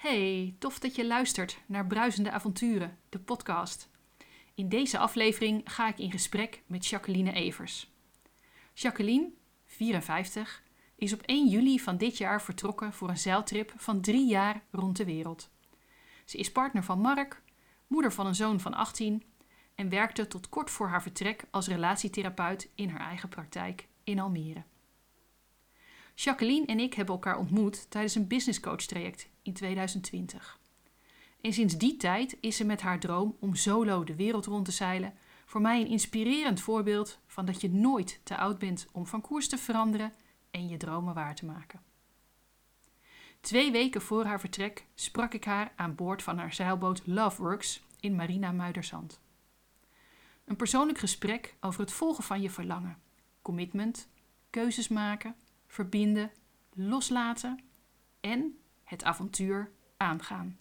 Hey, tof dat je luistert naar Bruisende Avonturen, de podcast. In deze aflevering ga ik in gesprek met Jacqueline Evers. Jacqueline, 54, is op 1 juli van dit jaar vertrokken voor een zeiltrip van drie jaar rond de wereld. Ze is partner van Mark, moeder van een zoon van 18 en werkte tot kort voor haar vertrek als relatietherapeut in haar eigen praktijk in Almere. Jacqueline en ik hebben elkaar ontmoet tijdens een businesscoach traject in 2020. En sinds die tijd is ze met haar droom om solo de wereld rond te zeilen voor mij een inspirerend voorbeeld van dat je nooit te oud bent om van koers te veranderen en je dromen waar te maken. Twee weken voor haar vertrek sprak ik haar aan boord van haar zeilboot Loveworks in Marina Muiderzand. Een persoonlijk gesprek over het volgen van je verlangen, commitment, keuzes maken, verbinden, loslaten en het avontuur aangaan.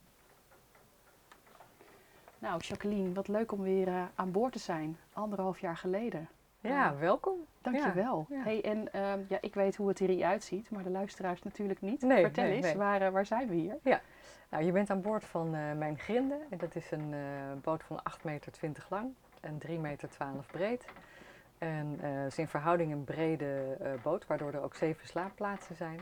Nou, Jacqueline, wat leuk om weer uh, aan boord te zijn. Anderhalf jaar geleden. Ja, uh, welkom. Dankjewel. Ja, ja. Hey, en uh, ja, ik weet hoe het hier uitziet, maar de luisteraars natuurlijk niet. Nee, Vertel nee, eens, nee. Waar, eh, waar zijn we hier? Ja, nou, je bent aan boord van mijn Grinde. En dat is een boot van 8,20 meter lang en 3,12 meter breed. En het is in verhouding een brede boot, waardoor er ook zeven slaapplaatsen zijn.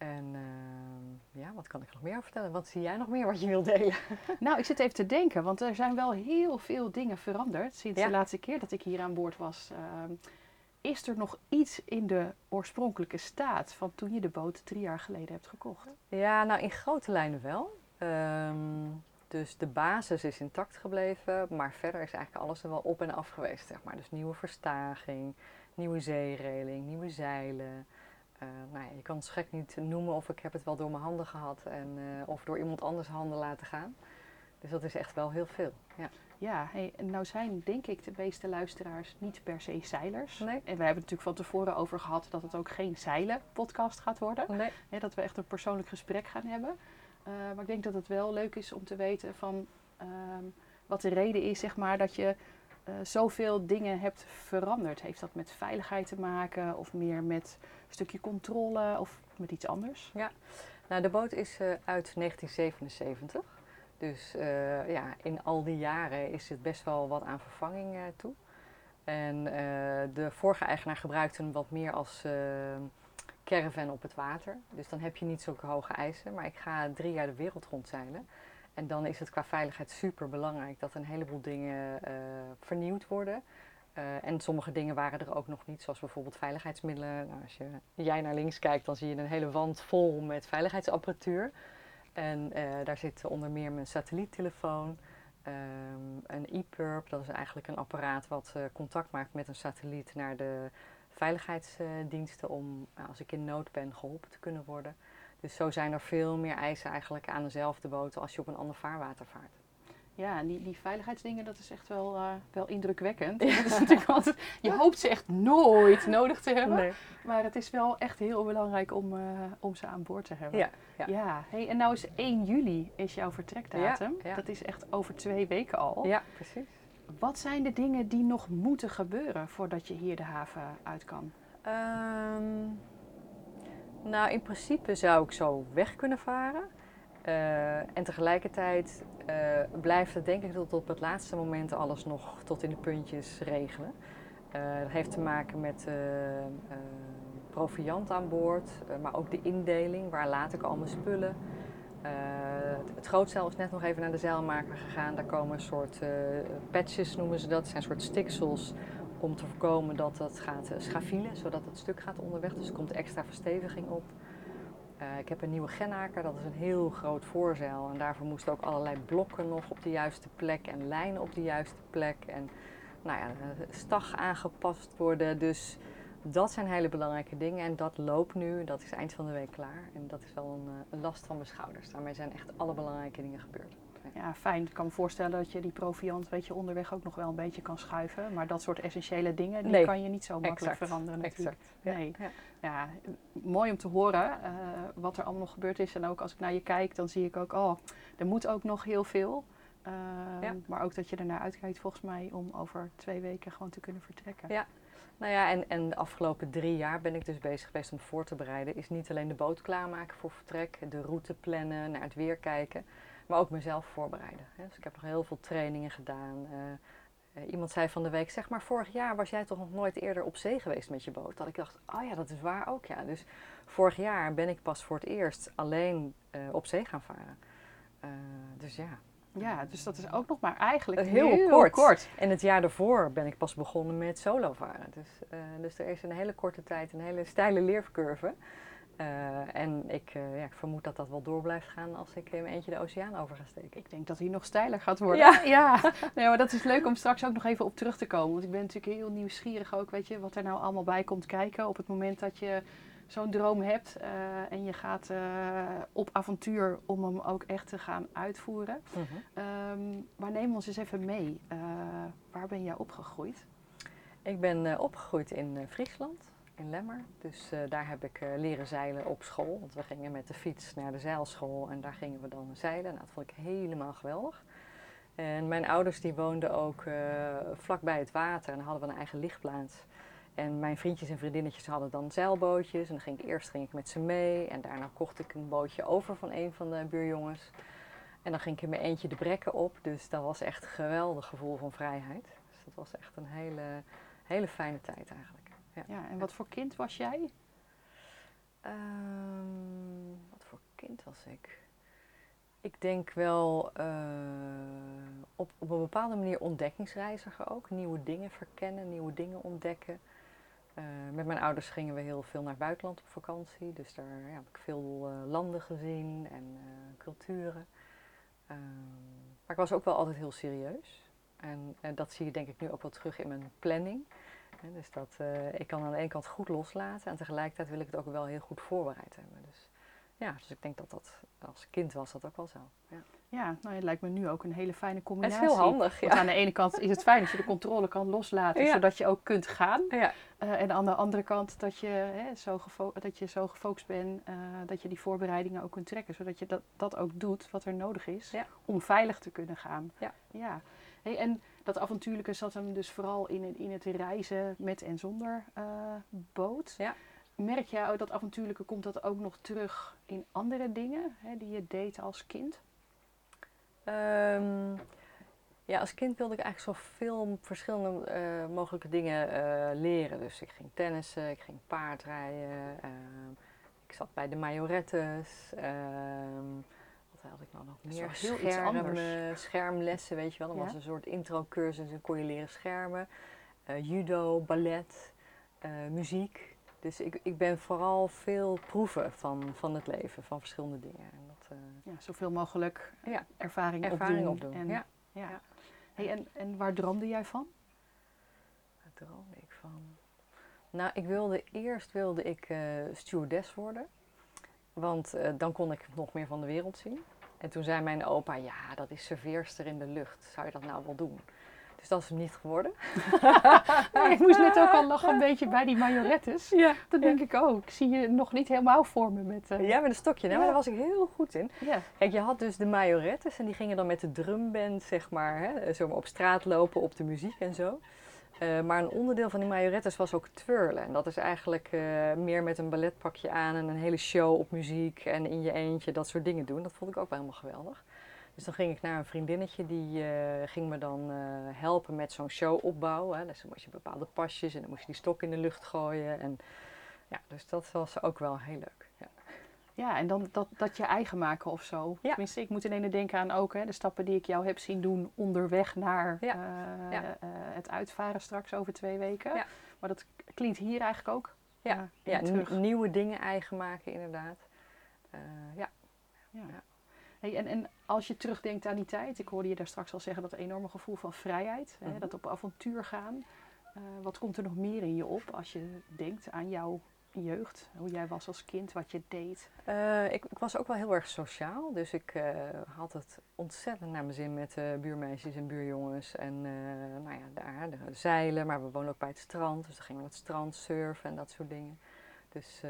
En uh, ja, wat kan ik nog meer vertellen? Wat zie jij nog meer wat je wilt delen? nou, ik zit even te denken, want er zijn wel heel veel dingen veranderd sinds ja. de laatste keer dat ik hier aan boord was. Uh, is er nog iets in de oorspronkelijke staat van toen je de boot drie jaar geleden hebt gekocht? Ja, nou in grote lijnen wel. Um, dus de basis is intact gebleven, maar verder is eigenlijk alles er wel op en af geweest, zeg maar. Dus nieuwe verstaging, nieuwe zeereling, nieuwe zeilen. Uh, nou ja, je kan het gek niet noemen of ik heb het wel door mijn handen gehad en, uh, of door iemand anders handen laten gaan. Dus dat is echt wel heel veel. Ja, ja hey, nou zijn denk ik de meeste luisteraars niet per se zeilers. Nee. En we hebben het natuurlijk van tevoren over gehad dat het ook geen zeilen podcast gaat worden. Nee. Dat we echt een persoonlijk gesprek gaan hebben. Uh, maar ik denk dat het wel leuk is om te weten van ehm, wat de reden is zeg maar dat je uh, zoveel dingen hebt veranderd? Heeft dat met veiligheid te maken of meer met een stukje controle of met iets anders? Ja, nou de boot is uh, uit 1977. Dus uh, ja, in al die jaren is het best wel wat aan vervanging toe. En de vorige eigenaar gebruikte hem wat meer als caravan op het water. Dus dan heb je niet zulke hoge eisen. Maar ik ga drie jaar de wereld rondzeilen. En dan is het qua veiligheid super belangrijk dat een heleboel dingen uh, vernieuwd worden. Uh, en sommige dingen waren er ook nog niet, zoals bijvoorbeeld veiligheidsmiddelen. Nou, als je, jij naar links kijkt, dan zie je een hele wand vol met veiligheidsapparatuur. En uh, daar zit onder meer mijn satelliettelefoon, um, een e-perp, dat is eigenlijk een apparaat wat contact maakt met een satelliet naar de veiligheidsdiensten om, als ik in nood ben, geholpen te kunnen worden. Dus zo zijn er veel meer eisen eigenlijk aan dezelfde boot als je op een ander vaarwater vaart. Ja, en die, die veiligheidsdingen, dat is echt wel, uh, wel indrukwekkend. Ja. Dat is natuurlijk altijd, je hoopt ze echt nooit nodig te hebben. Nee. Maar het is wel echt heel belangrijk om, uh, om ze aan boord te hebben. Ja, ja. ja. Hey, en nou is 1 juli is jouw vertrekdatum. Ja, dat is echt over twee weken al. Ja, precies. Wat zijn de dingen die nog moeten gebeuren voordat je hier de haven uit kan? Um, nou, in principe zou ik zo weg kunnen varen. Uh, en tegelijkertijd uh, blijft het denk ik tot op het laatste moment alles nog tot in de puntjes regelen. Uh, dat heeft te maken met proviant aan boord, maar ook de indeling, waar laat ik al mijn spullen. het, het grootzeil is net nog even naar de zeilmaker gegaan. Daar komen een soort patches, noemen ze dat. Het zijn soort stiksels om te voorkomen dat het gaat schavielen, zodat het stuk gaat onderweg. Dus er komt extra versteviging op. Uh, ik heb een nieuwe genhaker, dat is een heel groot voorzeil. En daarvoor moesten ook allerlei blokken nog op de juiste plek en lijnen op de juiste plek. En nou ja, stag aangepast worden. Dus dat zijn hele belangrijke dingen. En dat loopt nu, dat is eind van de week klaar. En dat is wel een, eh, een last van mijn schouders. Daarmee zijn echt alle belangrijke dingen gebeurd. Ja, fijn. Ik kan me voorstellen dat je die proviant weet je, onderweg ook nog wel een beetje kan schuiven. Maar dat soort essentiële dingen, die nee. kan je niet zo makkelijk exact. veranderen natuurlijk. Exact. Nee. Ja. ja. mooi om te horen uh, wat er allemaal nog gebeurd is. En ook als ik naar je kijk, dan zie ik ook, oh, er moet ook nog heel veel. Uh, ja. Maar ook dat je ernaar uitkijkt volgens mij om over twee weken gewoon te kunnen vertrekken. Ja, Nou ja, en, en de afgelopen drie jaar ben ik dus bezig geweest om voor te bereiden. Is niet alleen de boot klaarmaken voor vertrek, de route plannen, naar het weer kijken, maar ook mezelf voorbereiden. Hè. Dus ik heb nog heel veel trainingen gedaan. Eh, eh, iemand zei van de week, zeg maar, vorig jaar was jij toch nog nooit eerder op zee geweest met je boot? Dat ik dacht, oh ja, dat is waar ook ja. Dus vorig jaar ben ik pas voor het eerst alleen eh, op zee gaan varen. Dus ja. Ja, dus dat is ook nog maar eigenlijk heel, kort. En het jaar daarvoor ben ik pas begonnen met solo varen. Dus, dus er is een hele korte tijd een hele steile leercurve. Uh, en ik, uh, ja, ik vermoed dat dat wel door blijft gaan als ik in mijn eentje de oceaan over ga steken. Ik denk dat hij nog steiler gaat worden. Ja, ja. Nee, maar dat is leuk om straks ook nog even op terug te komen. Want ik ben natuurlijk heel nieuwsgierig ook, weet je, wat er nou allemaal bij komt kijken op het moment dat je zo'n droom hebt uh, en je gaat op avontuur om hem ook echt te gaan uitvoeren. Uh -huh. um, maar neem ons eens even mee. Waar ben jij opgegroeid? Ik ben opgegroeid in Friesland, in Lemmer. Dus daar heb ik leren zeilen op school. Want we gingen met de fiets naar de zeilschool en daar gingen we dan zeilen. Nou, dat vond ik helemaal geweldig. En mijn ouders die woonden ook vlakbij het water en hadden we een eigen lichtplaats. En mijn vriendjes en vriendinnetjes hadden dan zeilbootjes. En dan ging ik eerst ging ik met ze mee. En daarna kocht ik een bootje over van een van de buurjongens. En dan ging ik in mijn eentje de brekken op. Dus dat was echt een geweldig gevoel van vrijheid. Dus dat was echt een hele, hele fijne tijd eigenlijk. Ja, ja en wat voor kind was jij? Um, wat voor kind was ik? Ik denk wel uh, op, op een bepaalde manier ontdekkingsreiziger ook. Nieuwe dingen verkennen, nieuwe dingen ontdekken. Uh, met mijn ouders gingen we heel veel naar het buitenland op vakantie. Dus daar ja, heb ik veel uh, landen gezien en culturen. Ehm, maar ik was ook wel altijd heel serieus. En, en, dat zie je denk ik nu ook wel terug in mijn planning. He, dus dat, ik kan aan de ene kant goed loslaten en tegelijkertijd wil ik het ook wel heel goed voorbereid hebben. Dus ja, dus ik denk dat dat als kind was dat ook wel zo. Ja. Ja, nou, het lijkt me nu ook een hele fijne combinatie. Het is heel handig, ja. Want aan de ene kant is het fijn dat je de controle kan loslaten, ja. zodat je ook kunt gaan. Ja. Uh, en aan de andere kant dat je, hè, zo, dat je zo gefocust bent, uh, dat je die voorbereidingen ook kunt trekken. Zodat je dat, dat ook doet wat er nodig is om veilig te kunnen gaan. Ja. ja. Hey, en dat avontuurlijke zat hem dus vooral in het, in het reizen met en zonder uh, boot. Ja. Merk jij dat avontuurlijke, komt dat ook nog terug in andere dingen hè, die je deed als kind? Um, ja, als kind wilde ik eigenlijk zoveel verschillende uh, mogelijke dingen uh, leren. Dus ik ging tennissen, ik ging paardrijden, uh, ik zat bij de majorettes. Wat had ik nou nog meer? Heel Schermen, schermlessen, weet je wel. Dat ja? was een soort intro-cursus en kon je leren schermen. judo, ballet, muziek. Dus ik, ik ben vooral veel proeven van, van het leven, van verschillende dingen. En dat, uh, ja, zoveel mogelijk ja. ervaring, ervaring opdoen. opdoen. En, ja. Ja. Hey, en, en waar droomde jij van? Waar droomde ik van? Nou, ik wilde eerst wilde ik stewardess worden. Want uh, dan kon ik nog meer van de wereld zien. En toen zei mijn opa, ja, dat is serveerster in de lucht. Zou je dat nou wel doen? Dus dat is hem niet geworden. ik moest net ook al lachen een beetje bij die majorettes. Ja. Dat denk ik ook. Ik zie je nog niet helemaal voor me met... Uh... Ja, met een stokje. Ja. maar daar was ik heel goed in. Ja. Kijk, je had dus de majorettes en die gingen dan met de drumband, zeg maar, hè, zo maar op straat lopen op de muziek en zo. Uh, maar een onderdeel van die majorettes was ook twirlen. En dat is eigenlijk uh, meer met een balletpakje aan en een hele show op muziek en in je eentje dat soort dingen doen. Dat vond ik ook wel helemaal geweldig. Dus dan ging ik naar een vriendinnetje die uh, ging me dan helpen met zo'n show opbouwen. Dus dan moest je bepaalde pasjes en dan moest je die stok in de lucht gooien. En, ja, dus dat was ook wel heel leuk. Ja, en dan dat, dat je eigen maken of zo. Ja. Tenminste, ik moet in ene denken aan ook hè, de stappen die ik jou heb zien doen onderweg naar Ja. uh, Ja. het uitvaren straks over twee weken. Maar dat klinkt hier eigenlijk ook. ja, in ja nieuwe dingen eigen maken inderdaad. Uh, ja. Hey, en, en als je terugdenkt aan die tijd, ik hoorde je daar straks al zeggen, dat enorme gevoel van vrijheid, hè, Mhm. dat op avontuur gaan. Eh, wat komt er nog meer in je op als je denkt aan jouw jeugd, hoe jij was als kind, wat je deed? Uh, ik, ik was ook wel heel erg sociaal, dus ik uh, had het ontzettend naar mijn zin met uh, buurmeisjes en buurjongens. En nou ja, daar de zeilen, maar we wonen ook bij het strand, dus dan gingen we het strand surfen en dat soort dingen. Dus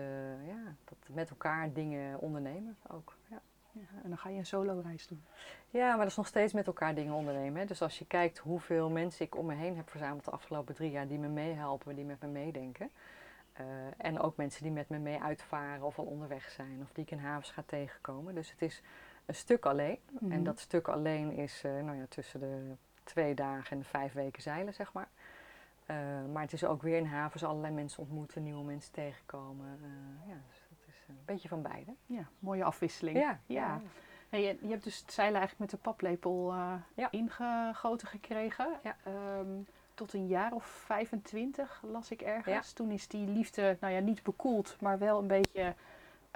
ja, dat met elkaar dingen ondernemen ook. Ja. en dan ga je een solo-reis doen. Ja, maar dat is nog steeds met elkaar dingen ondernemen. Hè. Dus als je kijkt hoeveel mensen ik om me heen heb verzameld de afgelopen drie jaar die me meehelpen, die met me meedenken. Uh, en ook mensen die met me mee uitvaren of al onderweg zijn of die ik in havens ga tegenkomen. Dus het is een stuk alleen. Mhm. En dat stuk alleen is uh, nou ja, tussen de twee dagen en de vijf weken zeilen, zeg maar. Uh, maar het is ook weer in havens allerlei mensen ontmoeten, nieuwe mensen tegenkomen. ja, dus het is een beetje van beide. Ja, mooie afwisseling. Ja. ja. Hey, je, je, hebt dus het zeilen eigenlijk met de paplepel ja. ingegoten gekregen. Ja. Um, tot een jaar of 25 las ik ergens. Toen is die liefde, nou ja, niet bekoeld, maar wel een beetje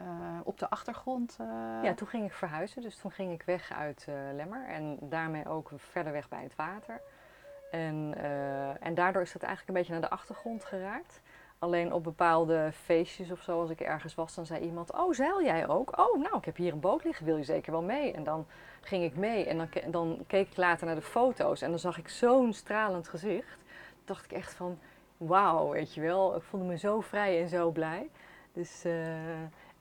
uh, op de achtergrond. Uh... Ja, toen ging ik verhuizen. Dus toen ging ik weg uit uh, Lemmer en daarmee ook verder weg bij het water. En, en daardoor is het eigenlijk een beetje naar de achtergrond geraakt. Alleen op bepaalde feestjes of zo, als ik ergens was, dan zei iemand: Oh, zeil jij ook? Oh, nou, ik heb hier een boot liggen, wil je zeker wel mee? En dan ging ik mee en dan, dan keek ik later naar de foto's en dan zag ik zo'n stralend gezicht. Toen dacht ik echt van: Wauw, weet je wel, ik voelde me zo vrij en zo blij. Dus uh,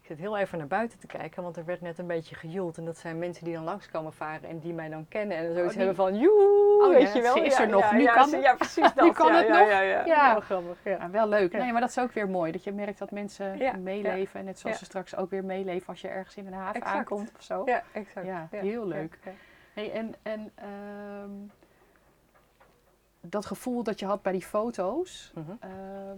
ik zit heel even naar buiten te kijken, want er werd net een beetje gejoeld. En dat zijn mensen die dan langskomen varen en die mij dan kennen en zoiets oh, die... hebben van: Joe, oh, weet ja, je wel. Ze is er ja, nog, ja, nu ja, kan ze, het. Ja, precies dat. nu kan ja, het ja, nog. Ja. Heel grappig. Ja. Ja, wel leuk. Nee, maar dat is ook weer mooi. Dat je merkt dat mensen meeleven. En net zoals ze straks ook weer meeleven als je ergens in een haven Exact. aankomt of zo. Ja, exact. Ja, heel leuk. Hey, en en ehm, dat gevoel dat je had bij die foto's, Mhm. ehm,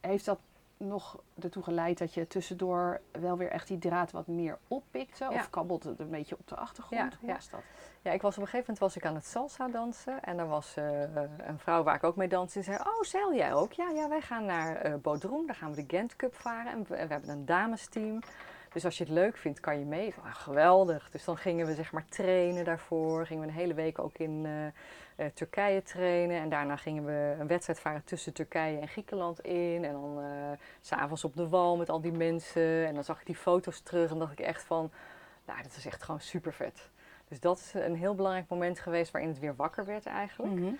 heeft dat nog ertoe geleid dat je tussendoor wel weer echt die draad wat meer oppikte? Ja. Of kabbelt het een beetje op de achtergrond? Ja, Hoe was dat? Ja, ik was op een gegeven moment was ik aan het salsa dansen. En er was eh, een vrouw waar ik ook mee danste. Die zei, oh, zeil jij ook? Ja, ja wij gaan naar eh Bodrum. Daar gaan we de Gent Cup varen. En we, en we hebben een damesteam. Dus als je het leuk vindt, kan je mee. Ah, geweldig. Dus dan gingen we zeg maar trainen daarvoor. Gingen we een hele week ook in eh, eh, Turkije trainen. En daarna gingen we een wedstrijd varen tussen Turkije en Griekenland in. En dan s s'avonds op de wal met al die mensen. En dan zag ik die foto's terug en dacht ik echt van... Nou, dat is echt gewoon super vet. Dus dat is een heel belangrijk moment geweest waarin het weer wakker werd eigenlijk. Mhm.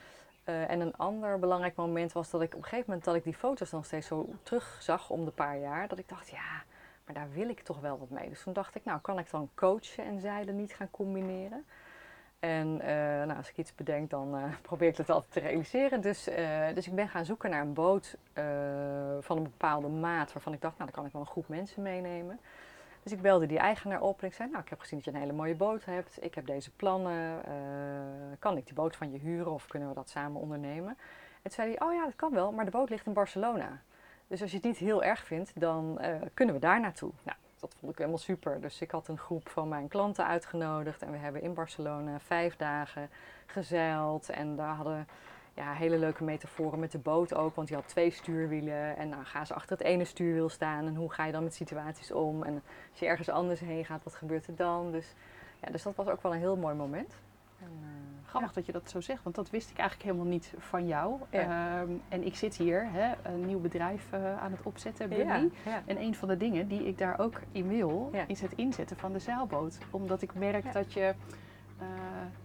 Uh, en een ander belangrijk moment was dat ik op een gegeven moment dat ik die foto's dan steeds zo terugzag om de paar jaar, dat ik dacht, ja, maar daar wil ik toch wel wat mee. Dus toen dacht ik, nou, kan ik dan coachen en zeilen niet gaan combineren? En uh, nou, als ik iets bedenk, dan uh, probeer ik dat altijd te realiseren. Dus, dus ik ben gaan zoeken naar een boot van een bepaalde maat waarvan ik dacht, nou, dan kan ik wel een groep mensen meenemen. Dus ik belde die eigenaar op en ik zei, nou, ik heb gezien dat je een hele mooie boot hebt. Ik heb deze plannen. Kan ik die boot van je huren of kunnen we dat samen ondernemen? En toen zei hij, oh ja, dat kan wel, maar de boot ligt in Barcelona. Dus als je het niet heel erg vindt, dan uh, kunnen we daar naartoe. Nou, dat vond ik helemaal super. Dus ik had een groep van mijn klanten uitgenodigd. En we hebben in Barcelona vijf dagen gezeild. En daar hadden ja, hele leuke metaforen met de boot ook. Want die had twee stuurwielen. En nou gaan ze achter het ene stuurwiel staan. En hoe ga je dan met situaties om? En als je ergens anders heen gaat, wat gebeurt er dan? Dus, ja, dus dat was ook wel een heel mooi moment. En, uh, Grappig ja. dat je dat zo zegt, want dat wist ik eigenlijk helemaal niet van jou. Ja. Um, en ik zit hier, hè, een nieuw bedrijf uh, aan het opzetten. Ja, ja. En een van de dingen die ik daar ook in wil, Ja. is het inzetten van de zeilboot. Omdat ik merk Ja. dat je uh,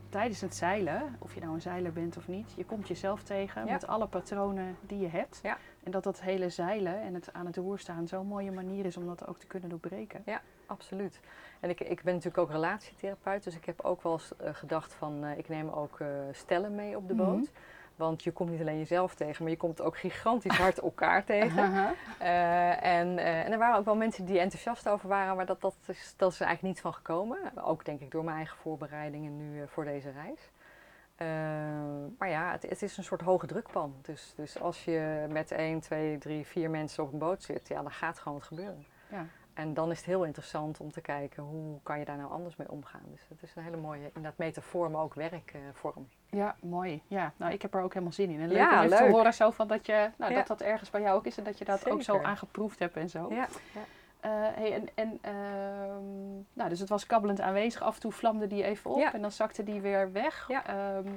tijdens het zeilen, of je nou een zeiler bent of niet, je komt jezelf tegen Ja. met alle patronen die je hebt. Ja. En dat dat hele zeilen en het aan het roer staan zo'n mooie manier is om dat ook te kunnen doorbreken. Absoluut. En ik, ik ben natuurlijk ook relatietherapeut, dus ik heb ook wel eens uh, gedacht van uh, ik neem ook uh, stellen mee op de Mhm. boot. Want je komt niet alleen jezelf tegen, maar je komt ook gigantisch hard elkaar tegen. Aha. Uh, en, en er waren ook wel mensen die enthousiast over waren, maar dat, dat, is, dat is er eigenlijk niet van gekomen. Ook denk ik door mijn eigen voorbereidingen nu voor deze reis. maar ja, het, het, is een soort hoge drukpan. Dus, dus als je met 1, 2, 3, 4 mensen op een boot zit, ja, dan gaat gewoon wat gebeuren. Ja. En dan is het heel interessant om te kijken hoe kan je daar nou anders mee omgaan. Dus het is een hele mooie, inderdaad metafoor, maar ook werkvorm. Ja, mooi. Ja, nou, ik heb er ook helemaal zin in. En leuk Ja, om even te leuk. horen zo van dat, je, nou, Ja. dat dat ergens bij jou ook is en dat je dat ook zo aangeproefd hebt en zo. Ja, ja. Eh, hey, en, en, ehm, nou, dus het was kabbelend aanwezig. Af en toe vlamde die even op en dan zakte die weer weg. Ja. Ehm,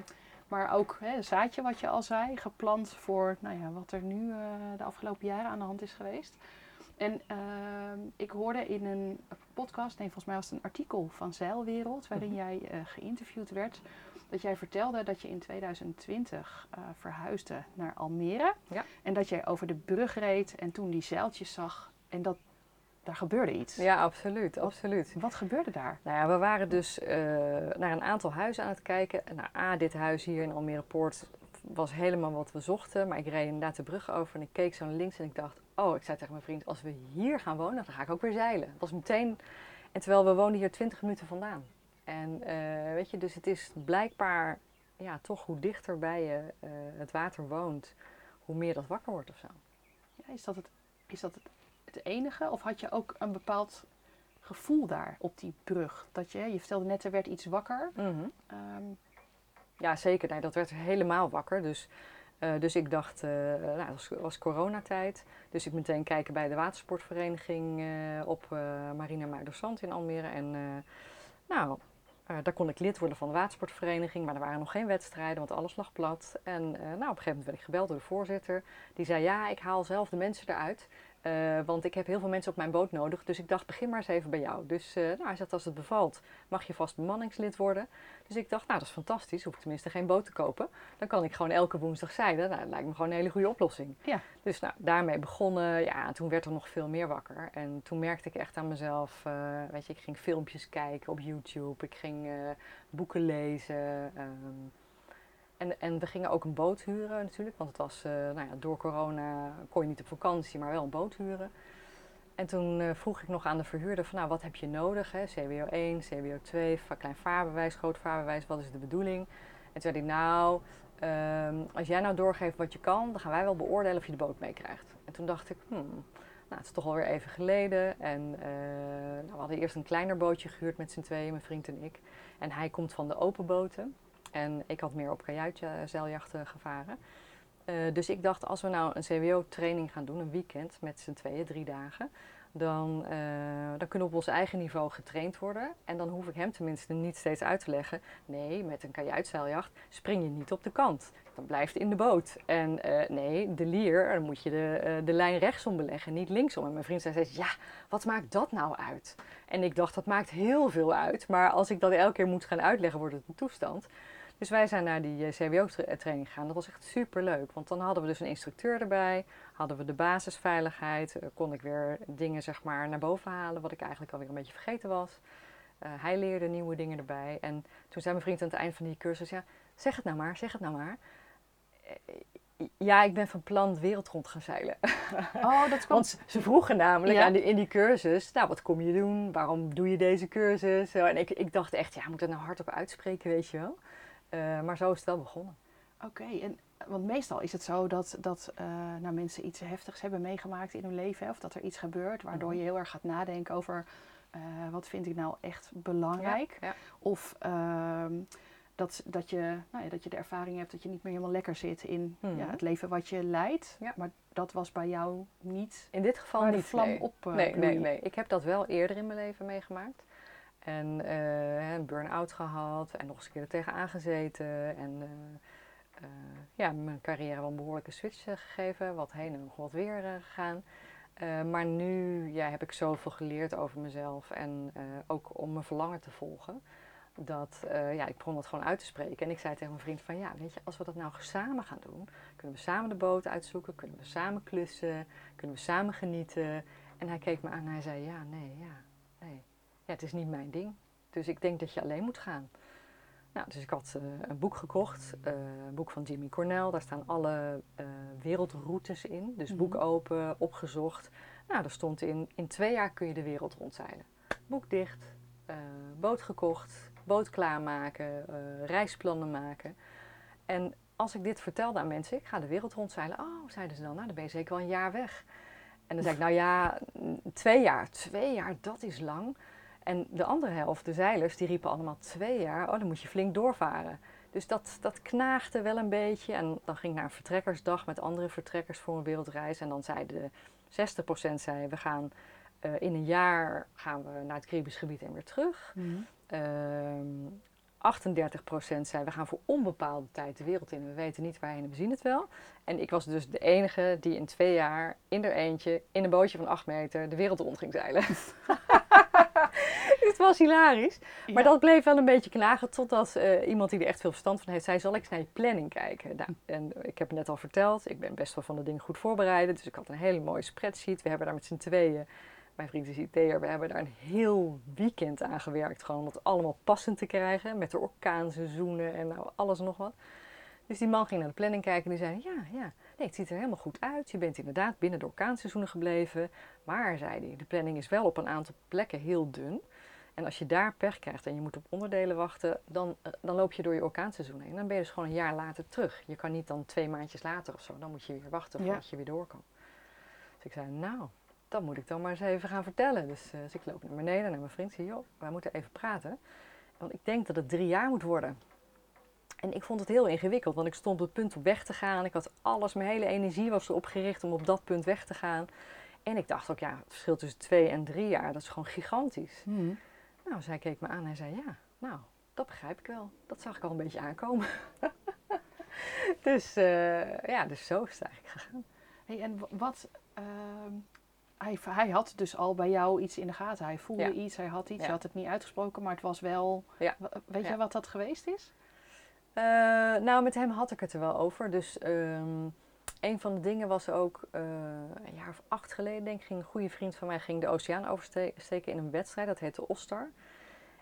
maar ook hè, een zaadje, wat je al zei, geplant voor nou ja, wat er nu eh, de afgelopen jaren aan de hand is geweest. En ehm, ik hoorde in een podcast, nee, volgens mij was het een artikel van Zeilwereld, waarin Mhm. jij eh, geïnterviewd werd, dat jij vertelde dat je in 2020 eh, verhuisde naar Almere. Ja. En dat jij over de brug reed en toen die zeiltjes zag. En dat daar gebeurde iets. Ja, absoluut, absoluut. Wat gebeurde daar? Nou ja, we waren dus uh, naar een aantal huizen aan het kijken. Nou, A, dit huis hier in Almere Poort was helemaal wat we zochten. Maar ik reed inderdaad de brug over en ik keek zo naar links en ik dacht... Oh, ik zei tegen mijn vriend, als we hier gaan wonen, dan ga ik ook weer zeilen. Dat was meteen... En terwijl we woonden hier 20 minuten vandaan. En uh, weet je, dus het is blijkbaar ja, toch hoe dichter bij je uh, het water woont, hoe meer dat wakker wordt of zo. Ja, is dat, het, is dat het, het enige? Of had je ook een bepaald gevoel daar op die brug? Dat je, je vertelde net, er werd iets wakker. Mm -hmm. um, ja, zeker. Nee, dat werd helemaal wakker. Dus, uh, dus ik dacht, uh, nou, het was, was, coronatijd. Dus ik meteen kijken bij de watersportvereniging uh, op Marina Muidersand in Almere. En nou, daar kon ik lid worden van de watersportvereniging. Maar er waren nog geen wedstrijden, want alles lag plat. En nou, op een gegeven moment werd ik gebeld door de voorzitter. Die zei, ja, ik haal zelf de mensen eruit. Uh, want ik heb heel veel mensen op mijn boot nodig. Dus ik dacht, begin maar eens even bij jou. Dus uh, nou, hij zegt, als het bevalt, mag je vast bemanningslid worden. Dus ik dacht, nou, dat is fantastisch. Hoef ik tenminste geen boot te kopen. Dan kan ik gewoon elke woensdag zeilen. Nou, dat lijkt me gewoon een hele goede oplossing. Ja. Dus nou, daarmee begonnen. Ja, en toen werd er nog veel meer wakker. En toen merkte ik echt aan mezelf, uh, weet je, ik ging filmpjes kijken op YouTube. Ik ging boeken lezen. Um, en, en, we gingen ook een boot huren natuurlijk, want het was, uh, nou ja, door corona kon je niet op vakantie, maar wel een boot huren. En toen uh, vroeg ik nog aan de verhuurder van, nou, wat heb je nodig? Hè? CWO 1, CWO 2, klein vaarbewijs, groot vaarbewijs, wat is de bedoeling? En toen zei hij, nou, um, als jij nou doorgeeft wat je kan, dan gaan wij wel beoordelen of je de boot meekrijgt. En toen dacht ik, hmm, nou, het is toch alweer even geleden. En uh, nou, we hadden eerst een kleiner bootje gehuurd met z'n tweeën, mijn vriend en ik. En hij komt van de open boten. En ik had meer op kajuitzeiljachten gevaren. Uh, dus ik dacht, als we nou een CWO-training gaan doen, een weekend met z'n tweeën, drie dagen, dan, uh, dan kunnen we op ons eigen niveau getraind worden. En dan hoef ik hem tenminste niet steeds uit te leggen. Nee, met een kajuitzeiljagt spring je niet op de kant. Dan blijft in de boot. En nee, de lier, dan moet je de, de lijn rechtsom beleggen, niet linksom. En mijn vriend zei ja, wat maakt dat nou uit? En ik dacht, dat maakt heel veel uit. Maar als ik dat elke keer moet gaan uitleggen, wordt het een toestand. Dus wij zijn naar die CWO-training gegaan. Dat was echt super leuk, want dan hadden we dus een instructeur erbij, hadden we de basisveiligheid, uh, kon ik weer dingen zeg maar naar boven halen, wat ik eigenlijk alweer een beetje vergeten was. Uh, hij leerde nieuwe dingen erbij. En toen zei mijn vriend aan het eind van die cursus, ja, zeg het nou maar, zeg het nou maar. Ja, ik ben van plan wereld rond gaan zeilen. Oh, dat komt. Want ze vroegen namelijk ja. aan die, in die cursus, nou, wat kom je doen? Waarom doe je deze cursus? En ik, ik dacht echt, ja, moet ik dat nou hardop uitspreken, weet je wel? Uh, maar zo is het wel begonnen. Oké, okay, en want meestal is het zo dat, dat uh, nou, mensen iets heftigs hebben meegemaakt in hun leven. Of dat er iets gebeurt waardoor -hmm. je heel erg gaat nadenken over uh, wat vind ik nou echt belangrijk. Ja, ja. Of uh, dat, dat, je, nou ja, dat je de ervaring hebt dat je niet meer helemaal lekker zit in -hmm. ja, het leven wat je leidt. Maar dat was bij jou niet. In dit geval niet. vlam nee. op. nee, nee, nee. Ik heb dat wel eerder in mijn leven meegemaakt. En uh, een burn-out gehad en nog eens een keer er tegenaan gezeten. En uh, uh, ja, mijn carrière wel een behoorlijke switch gegeven. Wat heen en nog wat weer gegaan. maar nu ja, heb ik zoveel geleerd over mezelf en ook om mijn verlangen te volgen. Dat ja, ik begon dat gewoon uit te spreken. En ik zei tegen mijn vriend van ja, weet je, als we dat nou samen gaan doen. Kunnen we samen de boot uitzoeken, kunnen we samen klussen, kunnen we samen genieten. En hij keek me aan en hij zei ja, nee, ja, ja, het is niet mijn ding. Dus ik denk dat je alleen moet gaan. Nou, dus ik had uh, een boek gekocht, uh, een boek van Jimmy Cornell. Daar staan alle uh, wereldroutes in. Dus boek open, opgezocht. Nou, daar stond in, in twee jaar kun je de wereld rondzeilen. Boek dicht, boot gekocht, boot klaarmaken, reisplannen maken. En als ik dit vertelde aan mensen, ik ga de wereld rondzeilen. Oh, zeiden ze dan, nou dan ben je zeker wel een jaar weg. En dan zei ik, nou ja, twee jaar. Twee jaar, dat is lang. En de andere helft, de zeilers, die riepen allemaal twee jaar, oh dan moet je flink doorvaren. Dus dat, dat knaagde wel een beetje. En dan ging ik naar een vertrekkersdag met andere vertrekkers voor een wereldreis. En dan zeiden de 60% zei, we gaan uh, in een jaar gaan we naar het Caribisch gebied en weer terug. Mhm. Mm -hmm. uh, 38% zei, we gaan voor onbepaalde tijd de wereld in. We weten niet waarheen, we zien het wel. En ik was dus de enige die in twee jaar in er eentje, in een bootje van 8 meter, de wereld rond ging zeilen. was hilarisch. Maar ja. dat bleef wel een beetje knagen totdat uh, iemand die er echt veel verstand van heeft, zei, zal ik eens naar je planning kijken? Nou, en ik heb het net al verteld, ik ben best wel van de dingen goed voorbereid. Dus ik had een hele mooie spreadsheet. We hebben daar met z'n tweeën Mijn vriend is IT'er, we hebben daar een heel weekend aan gewerkt. Gewoon om het allemaal passend te krijgen. Met de orkaanseizoenen en nou, alles en nog wat. Dus die man ging naar de planning kijken en die zei: Ja, ja, nee, het ziet er helemaal goed uit. Je bent inderdaad binnen de orkaanseizoenen gebleven. Maar, zei hij, de planning is wel op een aantal plekken heel dun. En als je daar pech krijgt en je moet op onderdelen wachten, dan, eh, dan loop je door je orkaanseizoen heen. Dan ben je dus gewoon een jaar later terug. Je kan niet dan twee maandjes later of zo, dan moet je weer wachten voordat je weer door kan. Dus ik zei, nou, dat moet ik dan maar eens even gaan vertellen. Dus, uh, dus ik loop naar beneden naar mijn vriend. Zei, joh, wij moeten even praten. Want ik denk dat het drie jaar moet worden. En ik vond het heel ingewikkeld, want ik stond op het punt om weg te gaan. Ik had alles, mijn hele energie was erop gericht om op dat punt weg te gaan. En ik dacht ook, ja, het verschil tussen twee en drie jaar, dat is gewoon gigantisch. Hmm. Nou, zij keek me aan en zei, ja, nou, dat begrijp ik wel. Dat zag ik al een beetje aankomen. dus uh, ja, dus zo is het eigenlijk gegaan. Hey, en wat, uh, hij, hij had dus al bij jou iets in de gaten. Hij voelde iets, hij had iets, hij had het niet uitgesproken, maar het was wel... Ja. Weet je wat dat geweest is? Uh, nou, met hem had ik het er wel over. Dus um, een van de dingen was ook, uh, een jaar of acht geleden denk ik, ging een goede vriend van mij ging de oceaan oversteken in een wedstrijd. Dat heette Ostar.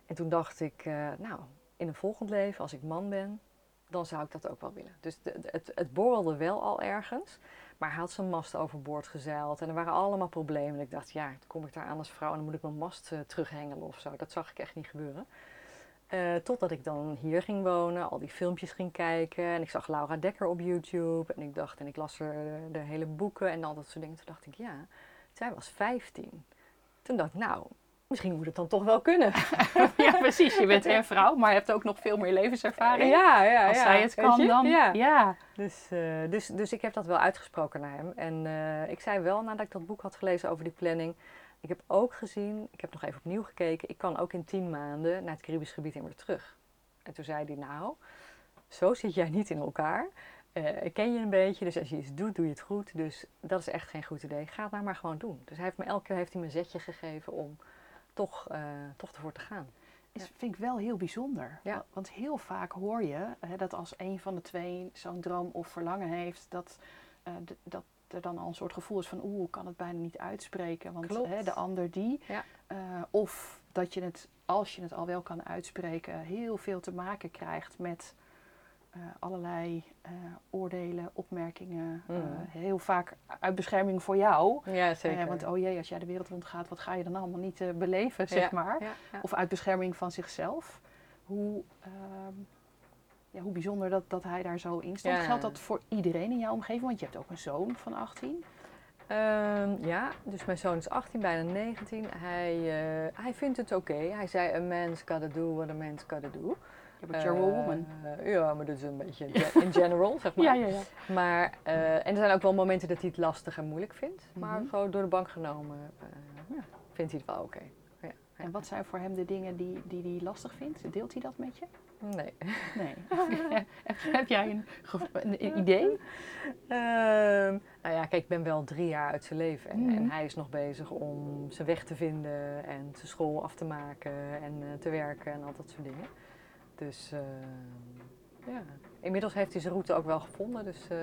En toen dacht ik, uh, nou, in een volgend leven, als ik man ben, dan zou ik dat ook wel willen. Dus het, het borrelde wel al ergens. Maar hij had zijn mast overboord gezeild en er waren allemaal problemen. En ik dacht, ja, kom ik daar aan als vrouw en dan moet ik mijn mast uh, terughengelen of zo. Dat zag ik echt niet gebeuren. Uh, totdat ik dan hier ging wonen, al die filmpjes ging kijken. En ik zag Laura Dekker op YouTube. En ik dacht, en ik las er de, de hele boeken en al dat soort dingen. Toen dacht ik, ja, zij was 15. Toen dacht ik, nou, misschien moet het dan toch wel kunnen. ja, precies. Je bent een vrouw, maar je hebt ook nog veel meer levenservaring. Ja, ja, Als zij het kan, dan... Ja. ja. Dus, uh, dus, dus ik heb dat wel uitgesproken naar hem. En uh, ik zei wel, nadat ik dat boek had gelezen over die planning... Ik heb ook gezien, ik heb nog even opnieuw gekeken, ik kan ook in tien maanden naar het Caribisch gebied en weer terug. En toen zei hij, nou, zo zit jij niet in elkaar. Uh, ik ken je een beetje, dus als je iets doet, doe je het goed. Dus dat is echt geen goed idee. Ga het nou maar gewoon doen. Dus hij heeft me elke keer heeft hij me een zetje gegeven om toch, uh, toch ervoor te gaan. Is, vind ik wel heel bijzonder. Ja. Want heel vaak hoor je hè, dat als een van de twee zo'n droom of verlangen heeft, dat, uh, dat er dan al een soort gevoel is van oeh, ik kan het bijna niet uitspreken, want hè, de ander die. Ja. Uh, of dat je het, als je het al wel kan uitspreken, heel veel te maken krijgt met uh, allerlei uh, oordelen, opmerkingen. Mm. heel vaak uit bescherming voor jou. Ja, zeker. want oh jee, als jij de wereld rondgaat, wat ga je dan allemaal niet beleven, zeg ja. maar. Ja, of uit bescherming van zichzelf. Hoe ehm, ja, hoe bijzonder dat, dat hij daar zo in stond. Geldt dat voor iedereen in jouw omgeving? Want je hebt ook een zoon van 18. Um, ja, dus mijn zoon is 18, bijna 19. Hij, uh, hij vindt het oké. Okay. Hij zei, a man's gotta do what a man's gotta do. Ja, but you're uh, a woman. Uh, ja, maar dat is een beetje in general, zeg maar. ja, ja, ja. Maar, en er zijn ook wel momenten dat hij het lastig en moeilijk vindt. Mm -hmm. Maar gewoon door de bank genomen ja, vindt hij het wel oké. Okay. En wat zijn voor hem de dingen die, die hij lastig vindt? Deelt hij dat met je? Nee. nee. heb, jij een, een, idee? Uh, nou ja, kijk, ik ben wel drie jaar uit zijn leven. En, mm. en, hij is nog bezig om zijn weg te vinden en zijn school af te maken en uh, te werken en al dat soort dingen. Dus uh, ja, inmiddels heeft hij zijn route ook wel gevonden. Dus uh,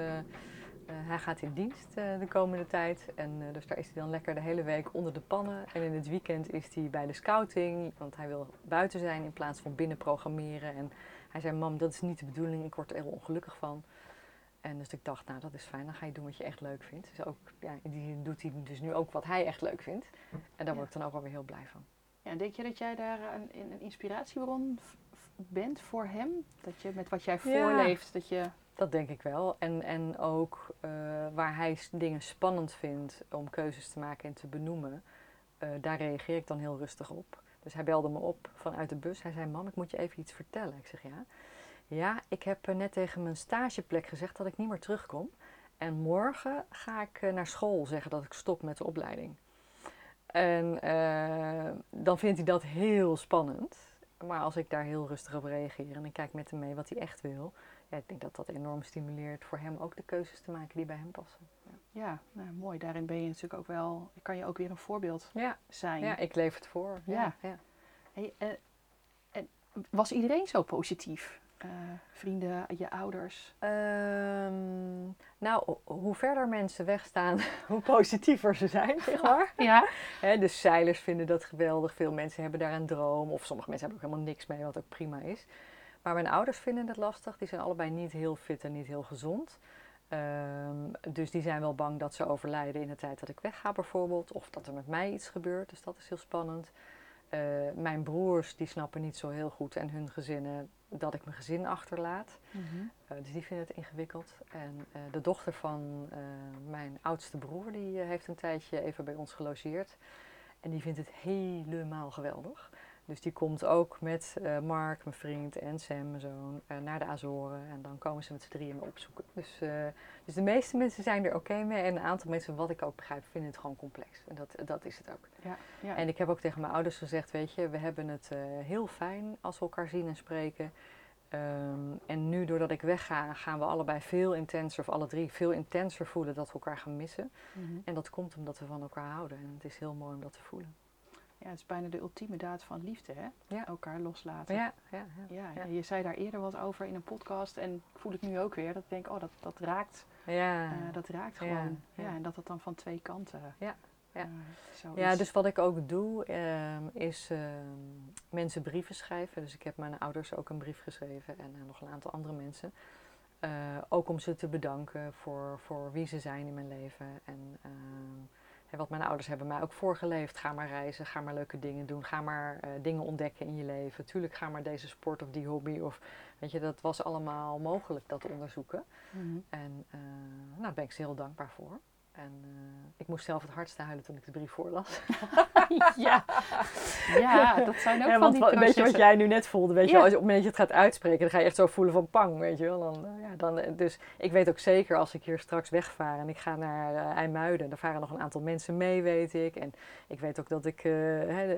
hij gaat in dienst uh, de komende tijd. En uh, dus daar is hij dan lekker de hele week onder de pannen. En in het weekend is hij bij de scouting. Want hij wil buiten zijn in plaats van binnen programmeren. En hij zei, mam, dat is niet de bedoeling. Ik word er heel ongelukkig van. En dus ik dacht, nou dat is fijn. Dan ga je doen wat je echt leuk vindt. Dus ook, ja, die doet hij dus nu ook wat hij echt leuk vindt. En daar word ik dan ook wel weer heel blij van. Ja, denk je dat jij daar een, een inspiratiebron bent voor hem? Dat je met wat jij voorleeft, ja. dat je... Dat denk ik wel. En, en ook uh, waar hij dingen spannend vindt om keuzes te maken en te benoemen, uh, daar reageer ik dan heel rustig op. Dus hij belde me op vanuit de bus. Hij zei: Mam, ik moet je even iets vertellen. Ik zeg ja. Ja, ik heb net tegen mijn stageplek gezegd dat ik niet meer terugkom. En morgen ga ik naar school zeggen dat ik stop met de opleiding. En dan vindt hij dat heel spannend. Maar als ik daar heel rustig op reageer en ik kijk met hem mee wat hij echt wil, ja, ik denk dat dat enorm stimuleert voor hem ook de keuzes te maken die bij hem passen. Ja, ja nou, mooi. Daarin ben je natuurlijk ook wel, kan je ook weer een voorbeeld ja. zijn. Ja, ik leef het voor. Ja. ja. Hey, uh, en was iedereen zo positief Uh, vrienden, je ouders? Ehm, nou, hoe verder mensen wegstaan, hoe positiever ze zijn, zeg maar. Ja. He, de zeilers vinden dat geweldig. Veel mensen hebben daar een droom. Of sommige mensen hebben ook helemaal niks mee, wat ook prima is. Maar mijn ouders vinden het lastig. Die zijn allebei niet heel fit en niet heel gezond. Um, dus die zijn wel bang dat ze overlijden in de tijd dat ik wegga bijvoorbeeld. Of dat er met mij iets gebeurt. Dus dat is heel spannend. Uh, mijn broers die snappen niet zo heel goed en hun gezinnen dat ik mijn gezin achterlaat. Mm -hmm. uh, dus die vinden het ingewikkeld. En uh, de dochter van mijn oudste broer die heeft een tijdje even bij ons gelogeerd. En die vindt het helemaal geweldig. Dus die komt ook met uh, Mark, mijn vriend, en Sam, mijn zoon, uh, naar de Azoren. En dan komen ze met z'n drieën me opzoeken. Dus, uh, dus de meeste mensen zijn er oké okay mee. En een aantal mensen, wat ik ook begrijp, vinden het gewoon complex. En dat, dat is het ook. Ja, ja. En ik heb ook tegen mijn ouders gezegd, weet je, we hebben het heel fijn als we elkaar zien en spreken. Um, en nu, doordat ik wegga, gaan we allebei veel intenser, of alle drie veel intenser voelen dat we elkaar gaan missen. Mm -hmm. En dat komt omdat we van elkaar houden. En het is heel mooi om dat te voelen. Ja, het is bijna de ultieme daad van liefde, hè? Ja. Elkaar loslaten. Ja, ja, ja. ja, Je zei daar eerder wat over in een podcast en ik voel het nu ook weer. Dat ik denk, oh, dat, dat raakt. Ja. Uh, dat raakt gewoon. Ja, en dat het dan van twee kanten ja. Ja. Uh, ja, dus wat ik ook doe, uh, is mensen brieven schrijven. Dus ik heb mijn ouders ook een brief geschreven en nog een aantal andere mensen. Ook om ze te bedanken voor, voor wie ze zijn in mijn leven. En en wat mijn ouders hebben mij ook voorgeleefd. Ga maar reizen, ga maar leuke dingen doen, ga maar uh, dingen ontdekken in je leven. Tuurlijk, ga maar deze sport of die hobby. Of, weet je, dat was allemaal mogelijk, dat onderzoeken. Mhm. Mm -hmm. En uh, nou, daar ben ik ze heel dankbaar voor. En uh, ik moest zelf het hardste huilen toen ik de brief voorlas. ja. ja, dat zijn ook ja, van die processen. Weet je wat jij nu net voelde? Weet je Ja. als je op het moment dat je het gaat uitspreken, dan ga je echt zo voelen van pang, weet je wel. Dan, uh, ja, dan, uh, dus ik weet ook zeker als ik hier straks wegvaar en ik ga naar uh, IJmuiden, daar varen nog een aantal mensen mee, weet ik. En ik weet ook dat ik hè,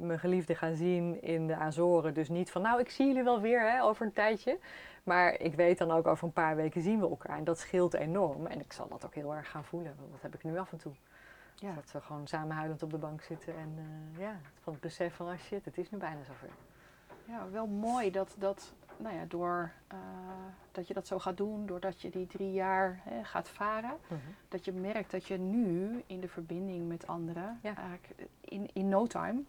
mijn geliefde ga zien in de Azoren. Dus niet van, nou, ik zie jullie wel weer hè, over een tijdje. Maar ik weet dan ook over een paar weken zien we elkaar. En dat scheelt enorm. En ik zal dat ook heel erg gaan voelen. Want dat heb ik nu af en toe. Ja. Dat we gewoon samen huilend op de bank zitten. En uh, ja, van het besef van, ah shit, het is nu bijna zover. Ja, wel mooi dat, dat nou ja, door uh, dat je dat zo gaat doen, doordat je die drie jaar hè, gaat varen, Mm -hmm. dat je merkt dat je nu in de verbinding met anderen, Ja. eigenlijk in, in no time,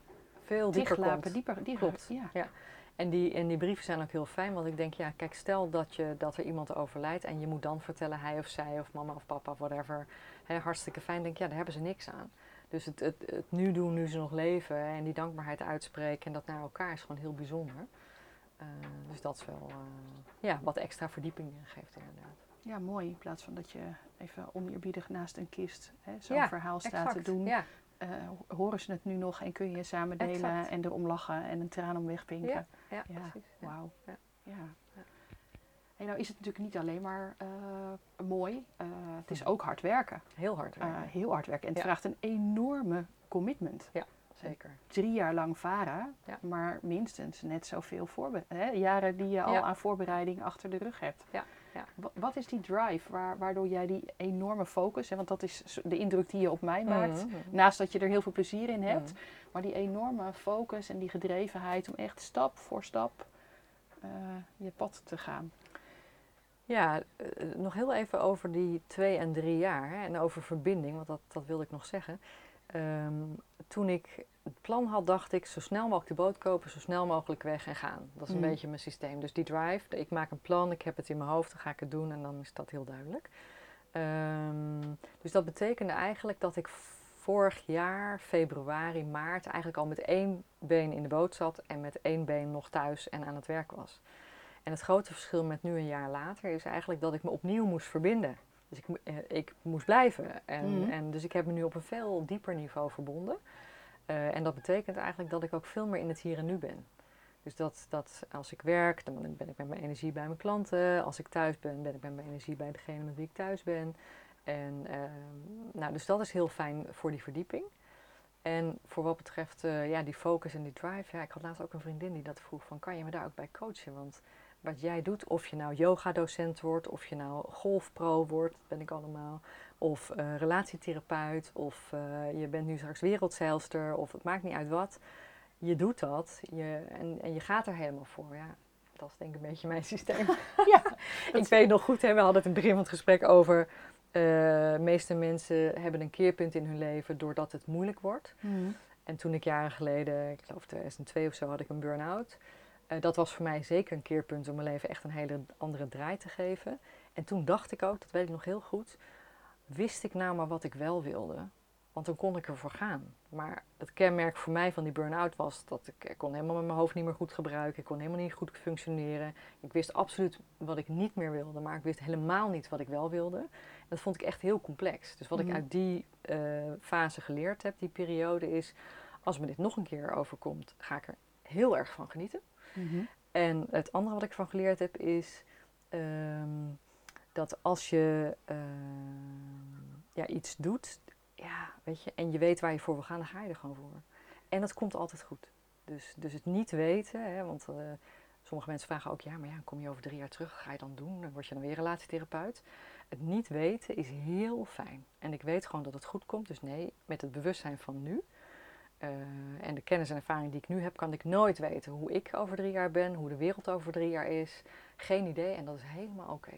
Veel dieper komt. dieper, dieper, Klopt. Ja. Ja. En die, en die brieven zijn ook heel fijn, want ik denk, ja, kijk, stel dat, je, dat er iemand overlijdt en je moet dan vertellen, hij of zij of mama of papa, whatever, hè, hartstikke fijn, denk ik, ja, daar hebben ze niks aan. Dus het, het, het nu doen, nu ze nog leven en die dankbaarheid uitspreken en dat naar elkaar is gewoon heel bijzonder. Uh, dus dat is wel uh, ja, wat extra verdieping geeft inderdaad. Ja, mooi. In plaats van dat je even oneerbiedig naast een kist zo'n Ja, verhaal staat te doen. Ja, Uh, horen ze het nu nog en kun je samen delen Exact. en erom lachen en een traan om wegpinken. ja, ja, Ja, precies. Ja. Wauw. Ja. Ja. Ja. Hey, nou is het natuurlijk niet alleen maar uh, mooi. Uh, het is ook hard werken. Heel hard werken, heel hard werken. En het Ja. vraagt een enorme commitment. zeker. Drie jaar lang varen, Ja. maar minstens net zoveel. Jaren die je al Ja. aan voorbereiding achter de rug hebt. Ja, ja. Wa- Wat is die drive waar, waardoor jij die enorme focus, hè, want dat is de indruk die je op mij maakt, Mhm. naast dat je er heel veel plezier in hebt, Mhm. maar die enorme focus en die gedrevenheid om echt stap voor stap eh, je pad te gaan. Ja, eh, nog heel even over die twee en drie jaar hè, en over verbinding, want dat, dat wilde ik nog zeggen. Ehm, toen ik het plan had, dacht ik zo snel mogelijk de boot kopen, zo snel mogelijk weg en gaan. Dat is een Mm. beetje mijn systeem. Dus die drive, ik maak een plan, ik heb het in mijn hoofd, dan ga ik het doen en dan is dat heel duidelijk. Ehm, dus dat betekende eigenlijk dat ik vorig jaar, februari, maart, eigenlijk al met één been in de boot zat en met één been nog thuis en aan het werk was. En het grote verschil met nu een jaar later is eigenlijk dat ik me opnieuw moest verbinden. Dus ik, eh, ik moest blijven. En, Mhm. en dus ik heb me nu op een veel dieper niveau verbonden. Eh, en dat betekent eigenlijk dat ik ook veel meer in het hier en nu ben. Dus dat, dat als ik werk, dan ben ik met mijn energie bij mijn klanten. Als ik thuis ben, ben ik met mijn energie bij degene met wie ik thuis ben. En, ehm, nou, dus dat is heel fijn voor die verdieping. En voor wat betreft eh, ja, die focus en die drive. Ja, ik had laatst ook een vriendin die dat vroeg van kan je me daar ook bij coachen? Want wat jij doet, of je nou yoga-docent wordt, of je nou golfpro wordt, dat ben ik allemaal. Of eh, relatietherapeut, of eh, je bent nu straks wereldzeilster, of het maakt niet uit wat. Je doet dat je, en, en je gaat er helemaal voor. Ja, Dat is denk ik een beetje mijn systeem. Ja, ik weet nog goed, hè, we hadden het in het begin van het gesprek over... de meeste mensen hebben een keerpunt in hun leven doordat het moeilijk wordt. Mhm. En toen ik jaren geleden, ik geloof 2002 of zo, had ik een burn-out. Eh, dat was voor mij zeker een keerpunt om mijn leven echt een hele andere draai te geven. En toen dacht ik ook, dat weet ik nog heel goed, wist ik nou maar wat ik wel wilde. Want dan kon ik ervoor gaan. Maar het kenmerk voor mij van die burn-out was dat ik, ik kon helemaal met mijn hoofd niet meer goed gebruiken. Ik kon helemaal niet goed functioneren. Ik wist absoluut wat ik niet meer wilde, maar ik wist helemaal niet wat ik wel wilde. En dat vond ik echt heel complex. Dus wat Mhm. ik uit die eh, fase geleerd heb, die periode, is als me dit nog een keer overkomt, ga ik er heel erg van genieten. Mhm. En het andere wat ik van geleerd heb is ehm, dat als je ehm, ja, iets doet, ja, weet je, en je weet waar je voor wil gaan, dan ga je er gewoon voor. En dat komt altijd goed. Dus, dus het niet weten, hè, want eh, sommige mensen vragen ook, ja, maar ja, kom je over drie jaar terug, ga je dan doen? Dan word je dan weer relatietherapeut. Het niet weten is heel fijn. En ik weet gewoon dat het goed komt. Dus nee, met het bewustzijn van nu eh, en de kennis en ervaring die ik nu heb, kan ik nooit weten hoe ik over drie jaar ben, hoe de wereld over drie jaar is. Geen idee en dat is helemaal oké.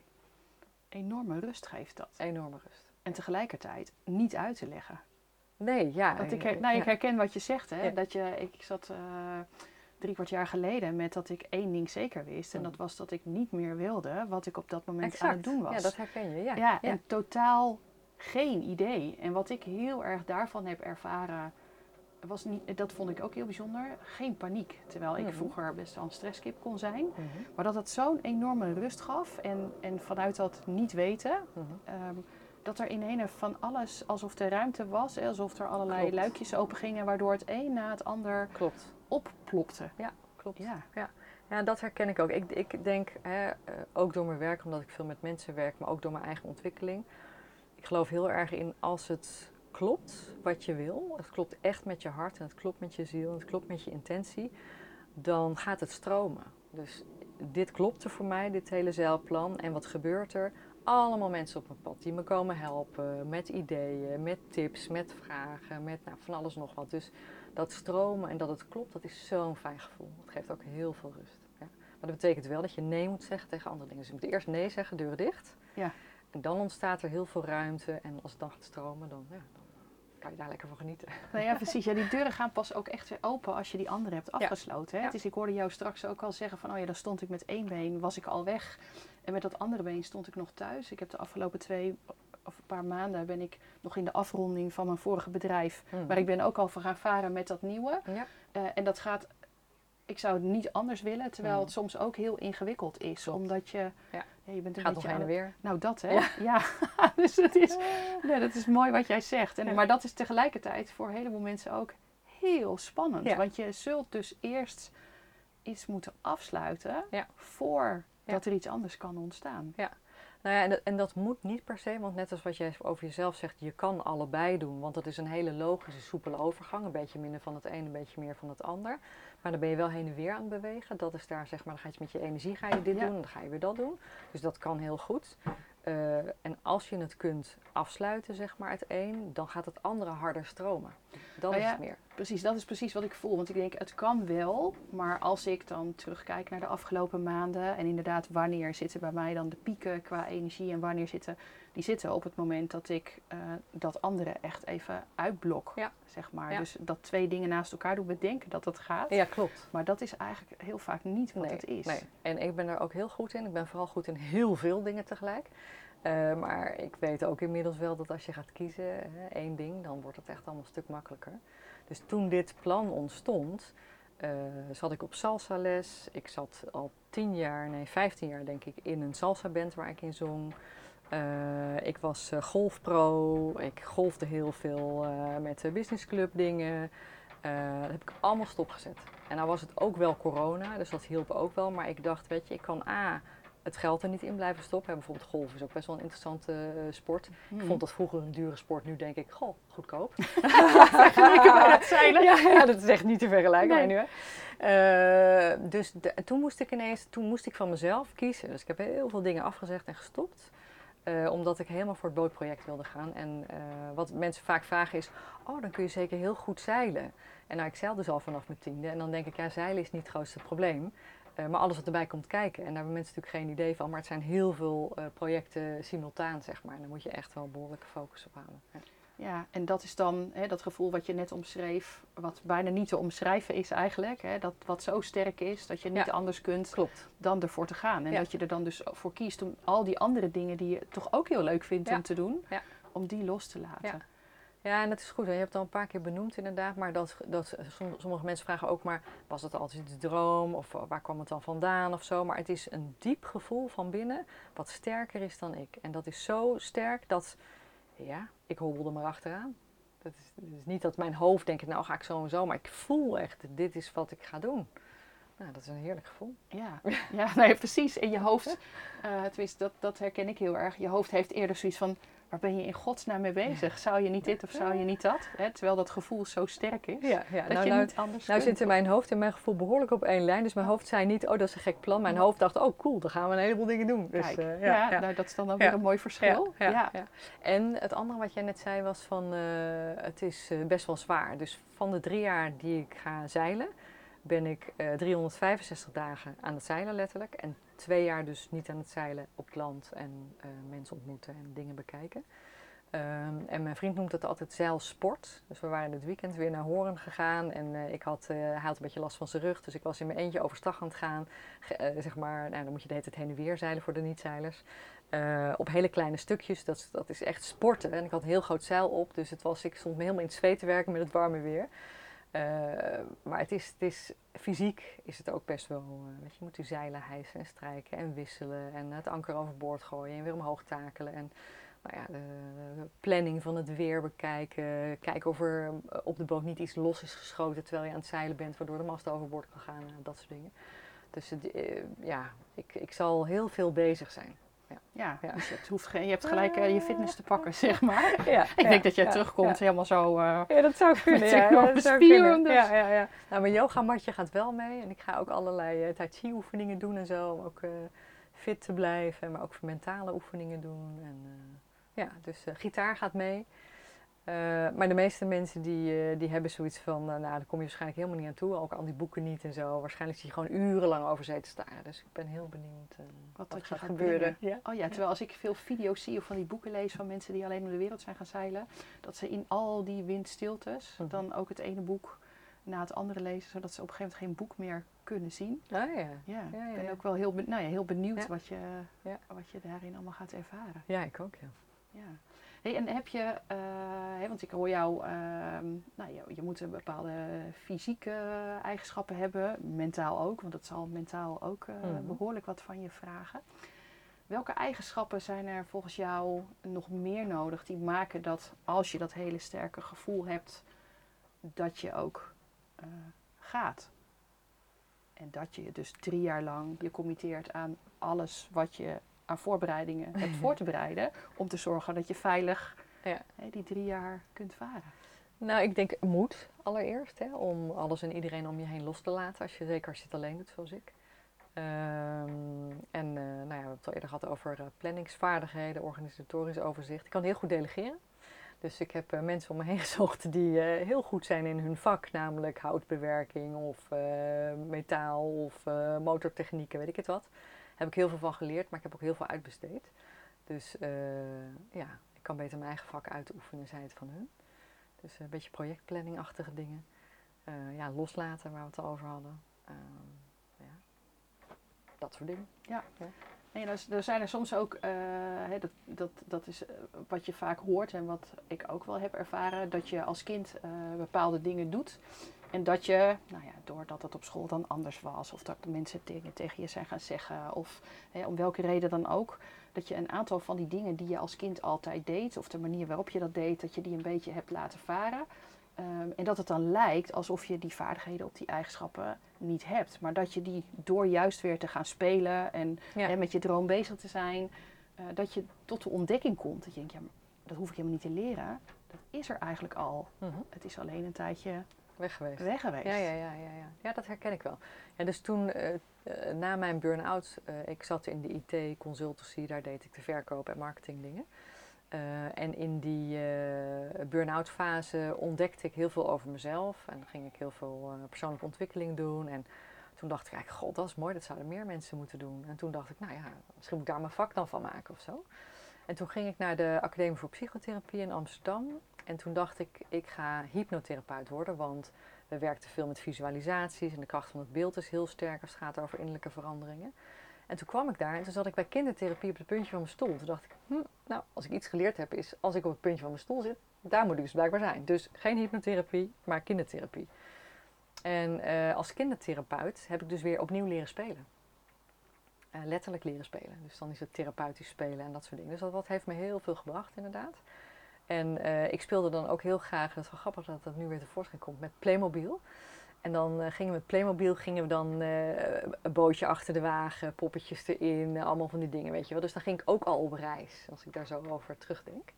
Enorme rust geeft dat. Enorme rust. En tegelijkertijd niet uit te leggen. Nee, ja. Want ik, eh, her- nou, ik herken wat je zegt, hè? Ja. Dat je, ik, zat eh, drie kwart jaar geleden met dat ik één ding zeker wist. En Mm. dat was dat ik niet meer wilde wat ik op dat moment Exact. aan het doen was. Ja, dat herken je. Ja, Ja, en totaal geen idee. En wat ik heel erg daarvan heb ervaren, was niet, dat vond ik ook heel bijzonder, geen paniek. Terwijl ik Mhm. vroeger best wel een stresskip kon zijn. Mhm, Maar dat het zo'n enorme rust gaf en, en vanuit dat niet weten, mhm. ehm, dat er in ene van alles, alsof er ruimte was, hè, alsof er allerlei Klopt. luikjes open gingen, waardoor het een na het ander Klopt. opplopte. Klopt. Ja. Ja, dat herken ik ook. Ik, ik denk, hè, eh, ook door mijn werk, omdat ik veel met mensen werk, maar ook door mijn eigen ontwikkeling. Ik geloof heel erg in als het klopt wat je wil, het klopt echt met je hart en het klopt met je ziel en het klopt met je intentie, dan gaat het stromen. Dus dit klopte voor mij, dit hele zeilplan. En wat gebeurt er? Allemaal mensen op mijn pad die me komen helpen met ideeën, met tips, met vragen, met nou, van alles nog wat. Dus dat stromen en dat het klopt, dat is zo'n fijn gevoel. Dat geeft ook heel veel rust. Ja. Maar dat betekent wel dat je nee moet zeggen tegen andere dingen. Dus je moet eerst nee zeggen, deuren dicht. Ja. En dan ontstaat er heel veel ruimte. En als het dan gaat stromen, dan, ja, dan kan je daar lekker van genieten. Nou ja, precies. Ja, die deuren gaan pas ook echt weer open als je die andere hebt afgesloten. Hè? Ja. Dus ik hoorde jou straks ook al zeggen van, oh ja, dan stond ik met één been, was ik al weg. En met dat andere been stond ik nog thuis. Ik heb de afgelopen twee of een paar maanden ben ik nog in de afronding van mijn vorige bedrijf. Maar ik ben ook al gaan varen met dat nieuwe. Ja, Eh, en dat gaat, ik zou het niet anders willen, terwijl het soms ook heel ingewikkeld is. Klopt. Omdat je, Ja. ja, je bent een gaat beetje heen en aan weer. Nou, dat hè? Ja. Ja. dus het is, nee, dat is mooi wat jij zegt. En, Ja. Maar dat is tegelijkertijd voor een heleboel mensen ook heel spannend. Ja. Want je zult dus eerst iets moeten afsluiten Ja. voordat Ja. er iets anders kan ontstaan. Nou ja, en dat, en dat moet niet per se, want net als wat jij over jezelf zegt, je kan allebei doen. Want dat is een hele logische, soepele overgang. Een beetje minder van het een, een beetje meer van het ander. Maar dan ben je wel heen en weer aan het bewegen. Dat is daar, zeg maar, dan ga je met je energie ga je dit Ja. doen, dan ga je weer dat doen. Dus dat kan heel goed. Eh, en als je het kunt afsluiten, zeg maar, het een, dan gaat het andere harder stromen. Dat Nou is het meer. Precies, dat is precies wat ik voel. Want ik denk, het kan wel. Maar als ik dan terugkijk naar de afgelopen maanden. En inderdaad, wanneer zitten bij mij dan de pieken qua energie. En wanneer zitten die zitten op het moment dat ik eh, dat andere echt even uitblok. Ja. Zeg maar. Ja. Dus dat twee dingen naast elkaar doen, bedenken dat dat gaat. Ja, klopt. Maar dat is eigenlijk heel vaak niet wat nee, het is. Nee. En ik ben er ook heel goed in. Ik ben vooral goed in heel veel dingen tegelijk. Eh, maar ik weet ook inmiddels wel dat als je gaat kiezen, hè, één ding, dan wordt het echt allemaal een stuk makkelijker. Dus toen dit plan ontstond, eh, zat ik op salsa les. Ik zat al tien jaar, nee, vijftien jaar denk ik, in een salsa band waar ik in zong. Eh, ik was eh, golfpro, ik golfde heel veel met businessclub dingen. Dat heb ik allemaal stopgezet. En nou was het ook wel corona, dus dat hielp ook wel. Maar ik dacht, weet je, ik kan A, het geld er niet in blijven stoppen. Bijvoorbeeld golf is ook best wel een interessante eh, sport. Ik vond dat vroeger een dure sport. Nu denk ik, goh, goedkoop. Ja, ja, dat is echt niet te vergelijken. Nee. Maar nu, hè. Eh, dus de- toen moest ik ineens, toen moest ik van mezelf kiezen. Dus ik heb heel veel dingen afgezegd en gestopt. Eh, omdat ik helemaal voor het bootproject wilde gaan. En wat mensen vaak vragen is, oh, dan kun je zeker heel goed zeilen. En nou, ik zeil dus al vanaf mijn tiende. En dan denk ik, ja, zeilen is niet het grootste probleem. Eh, maar alles wat erbij komt kijken. En daar hebben mensen natuurlijk geen idee van. Maar het zijn heel veel eh, projecten simultaan, zeg maar. En daar moet je echt wel behoorlijke focus op houden. Ja. Ja, en dat is dan hè, dat gevoel wat je net omschreef, wat bijna niet te omschrijven is eigenlijk. Hè, dat wat zo sterk is dat je niet Ja. anders kunt Klopt. dan ervoor te gaan. En Ja. dat je er dan dus voor kiest om al die andere dingen die je toch ook heel leuk vindt om te doen, om die los te laten. Ja. En dat is goed. hè. Je hebt het al een paar keer benoemd inderdaad. Maar dat, dat, som- sommige mensen vragen ook maar... was het altijd een droom? Of eh, waar kwam het dan vandaan? Of zo. Maar het is een diep gevoel van binnen... wat sterker is dan ik. En dat is zo sterk dat... Ja, ik hobbelde maar achteraan. Dat is, het is niet dat mijn hoofd denkt... nou ga ik zo en zo. Maar ik voel echt... dit is wat ik ga doen. Nou, dat is een heerlijk gevoel. Ja, ja nee, precies. In je hoofd, eh tenminste, dat, dat herken ik heel erg. Je hoofd heeft eerder zoiets van, waar ben je in godsnaam mee bezig? Zou je niet dit of zou je niet dat? Hè, terwijl dat gevoel zo sterk is, Ja, ja. dat Nou, je nou, niet anders Nou kunt. zitten mijn hoofd en mijn gevoel behoorlijk op één lijn. Dus mijn hoofd zei niet, oh dat is een gek plan. Mijn hoofd dacht, oh cool, dan gaan we een heleboel dingen doen. Dus, Kijk, eh, ja, ja. Nou, dat is dan ook weer een mooi verschil. Ja. En het andere wat jij net zei was van, eh, het is eh, best wel zwaar. Dus van de drie jaar die ik ga zeilen, ben ik eh 365 dagen aan het zeilen letterlijk. En twee jaar dus niet aan het zeilen op het land en eh, mensen ontmoeten en dingen bekijken. Ehm, en mijn vriend noemt het altijd zeilsport. Dus we waren dit weekend weer naar Horen gegaan. En eh, ik had, eh, hij had een beetje last van zijn rug. Dus ik was in mijn eentje overstag aan het gaan. Zeg maar, nou, dan moet je de hele tijd heen en weer zeilen voor de niet-zeilers. Op hele kleine stukjes. Dat, dat is echt sporten. En ik had een heel groot zeil op. Dus het was, ik stond me helemaal in het zweet te werken met het warme weer. Eh, maar het is, het is, fysiek is het ook best wel... eh, weet je, je moet die zeilen hijsen en strijken en wisselen. En het anker overboord gooien en weer omhoog takelen. En nou ja, de, planning van het weer bekijken. Kijken of er eh, op de boot niet iets los is geschoten terwijl je aan het zeilen bent, waardoor de mast overboord kan gaan. dat soort dingen. Dus ja, ik, ik zal heel veel bezig zijn. Ja, Ja. dus het hoeft geen, je hebt gelijk eh, je fitness te pakken, zeg maar. Ja, Ik denk dat jij ja, terugkomt helemaal zo... eh, Ja, dat zou kunnen. Met Ja, dat zou kunnen. dus. Ja, ja, ja. Nou, mijn yogamatje gaat wel mee. En ik ga ook allerlei eh, tai chi oefeningen doen en zo. Om ook eh, fit te blijven. Maar ook mentale oefeningen doen. En, eh, ja, dus eh, gitaar gaat mee. Eh, maar de meeste mensen die, eh, die hebben zoiets van, eh, nou, daar kom je waarschijnlijk helemaal niet aan toe. Ook al die boeken niet en zo. Waarschijnlijk zie je gewoon urenlang over zee te staren. Dus ik ben heel benieuwd wat, dat er gaat gaat gebeuren. Ja. Oh ja, terwijl als ik veel video's zie of van die boeken lees van mensen die alleen om de wereld zijn gaan zeilen, dat ze in al die windstiltes Mhm. dan ook het ene boek na het andere lezen, zodat ze op een gegeven moment geen boek meer kunnen zien. Ah, ja. Ja, Ja, ja, ik ben ook wel heel, nou ja, heel benieuwd wat, je, Ja. wat je daarin allemaal gaat ervaren. ja, ik ook, ja. Ja. Hey, en heb je, eh, want ik hoor jou, ehm, nou, je, je moet een bepaalde fysieke eigenschappen hebben, mentaal ook, want dat zal mentaal ook eh, Mhm. behoorlijk wat van je vragen. Welke eigenschappen zijn er volgens jou nog meer nodig die maken dat als je dat hele sterke gevoel hebt, dat je ook eh, gaat? En dat je dus drie jaar lang je committeert aan alles wat je aan voorbereidingen hebt voor te bereiden. Om te zorgen dat je veilig Ja. hè, die drie jaar kunt varen. Nou, ik denk moed allereerst, hè, om alles en iedereen om je heen los te laten. Als je, zeker als je het alleen doet, zoals ik. Ehm, en eh, nou ja, we hebben het al eerder gehad over eh, planningsvaardigheden, organisatorisch overzicht. Ik kan heel goed delegeren. Dus ik heb eh, mensen om me heen gezocht die heel goed zijn in hun vak, namelijk houtbewerking of metaal of motortechnieken, weet ik het wat. Heb ik heel veel van geleerd, maar ik heb ook heel veel uitbesteed. Dus eh, ja, ik kan beter mijn eigen vak uitoefenen, zij het van hun. Dus een beetje projectplanningachtige dingen. Eh, ja, loslaten waar we het al over hadden. Ehm, ja. Dat soort dingen. Nee, er, er zijn er soms ook, eh, hè, dat, dat, dat is eh, wat je vaak hoort en wat ik ook wel heb ervaren, dat je als kind eh, bepaalde dingen doet. En dat je, nou ja, doordat het op school dan anders was, of dat de mensen dingen tegen je zijn gaan zeggen, of hè, om welke reden dan ook, dat je een aantal van die dingen die je als kind altijd deed, of de manier waarop je dat deed, dat je die een beetje hebt laten varen. Ehm, en dat het dan lijkt alsof je die vaardigheden op die eigenschappen niet hebt. Maar dat je die door juist weer te gaan spelen en Ja. hè, met je droom bezig te zijn, eh, dat je tot de ontdekking komt. Dat je denkt, ja, dat hoef ik helemaal niet te leren. Dat is er eigenlijk al. Mhm. Het is alleen een tijdje Weg geweest. weg geweest. Ja, ja, ja, ja, ja. ja, dat herken ik wel. Ja, dus toen, eh, eh, na mijn burn-out, eh, ik zat in de IT-consultancy, daar deed ik de verkoop en marketing dingen. Eh, en in die burn-out fase ontdekte ik heel veel over mezelf en ging ik heel veel persoonlijke ontwikkeling doen. En toen toen dacht ik eigenlijk, god, dat is mooi, dat zouden meer mensen moeten doen. En toen dacht ik, nou ja, misschien moet ik daar mijn vak dan van maken of zo. En toen ging ik naar de Academie voor Psychotherapie in Amsterdam. En toen dacht ik, ik ga hypnotherapeut worden, want we werkten veel met visualisaties en de kracht van het beeld is heel sterk als het gaat over innerlijke veranderingen. En toen kwam ik daar en toen zat ik bij kindertherapie op het puntje van mijn stoel. Toen dacht ik, hm, nou, als ik iets geleerd heb is, als ik op het puntje van mijn stoel zit, daar moet ik dus blijkbaar zijn. Dus geen hypnotherapie, maar kindertherapie. En uh, als kindertherapeut heb ik dus weer opnieuw leren spelen. Uh, letterlijk leren spelen. Dus dan is het therapeutisch spelen en dat soort dingen. Dus dat, dat heeft me heel veel gebracht, inderdaad. En uh, ik speelde dan ook heel graag, het is wel grappig dat dat nu weer tevoorschijn komt, met Playmobil. En dan uh, gingen we met Playmobil gingen we dan een bootje achter de wagen, poppetjes erin, allemaal van die dingen, weet je wel. Dus dan ging ik ook al op reis, als ik daar zo over terugdenk.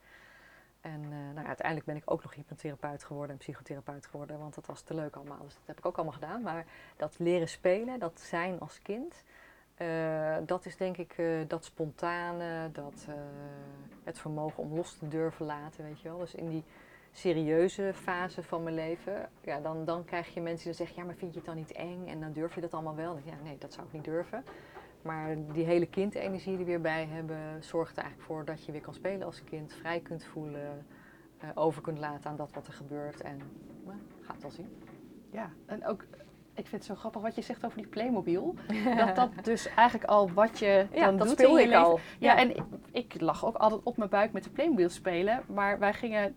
En nou ja, uiteindelijk ben ik ook nog hypnotherapeut geworden en psychotherapeut geworden, want dat was te leuk allemaal. Dus dat heb ik ook allemaal gedaan. Maar dat leren spelen, dat zijn als kind, uh, dat is denk ik uh, dat spontane, dat uh, het vermogen om los te durven laten, weet je wel. Dus in die serieuze fase van mijn leven, ja, dan, dan krijg je mensen die zeggen, ja, maar vind je het dan niet eng? En dan durf je dat allemaal wel. Ja, nee, dat zou ik niet durven. Maar die hele kindenergie die we weer bij hebben, zorgt er eigenlijk voor dat je weer kan spelen als kind, vrij kunt voelen, over kunt laten aan dat wat er gebeurt. En nou, gaat wel zien. Ja, en ook ik vind het zo grappig wat je zegt over die Playmobil. dat dat dus eigenlijk al wat je ja, dan dat doet speel in je ik leven. al. Ja, en ik, ik lag ook altijd op mijn buik met de Playmobil spelen. Maar wij gingen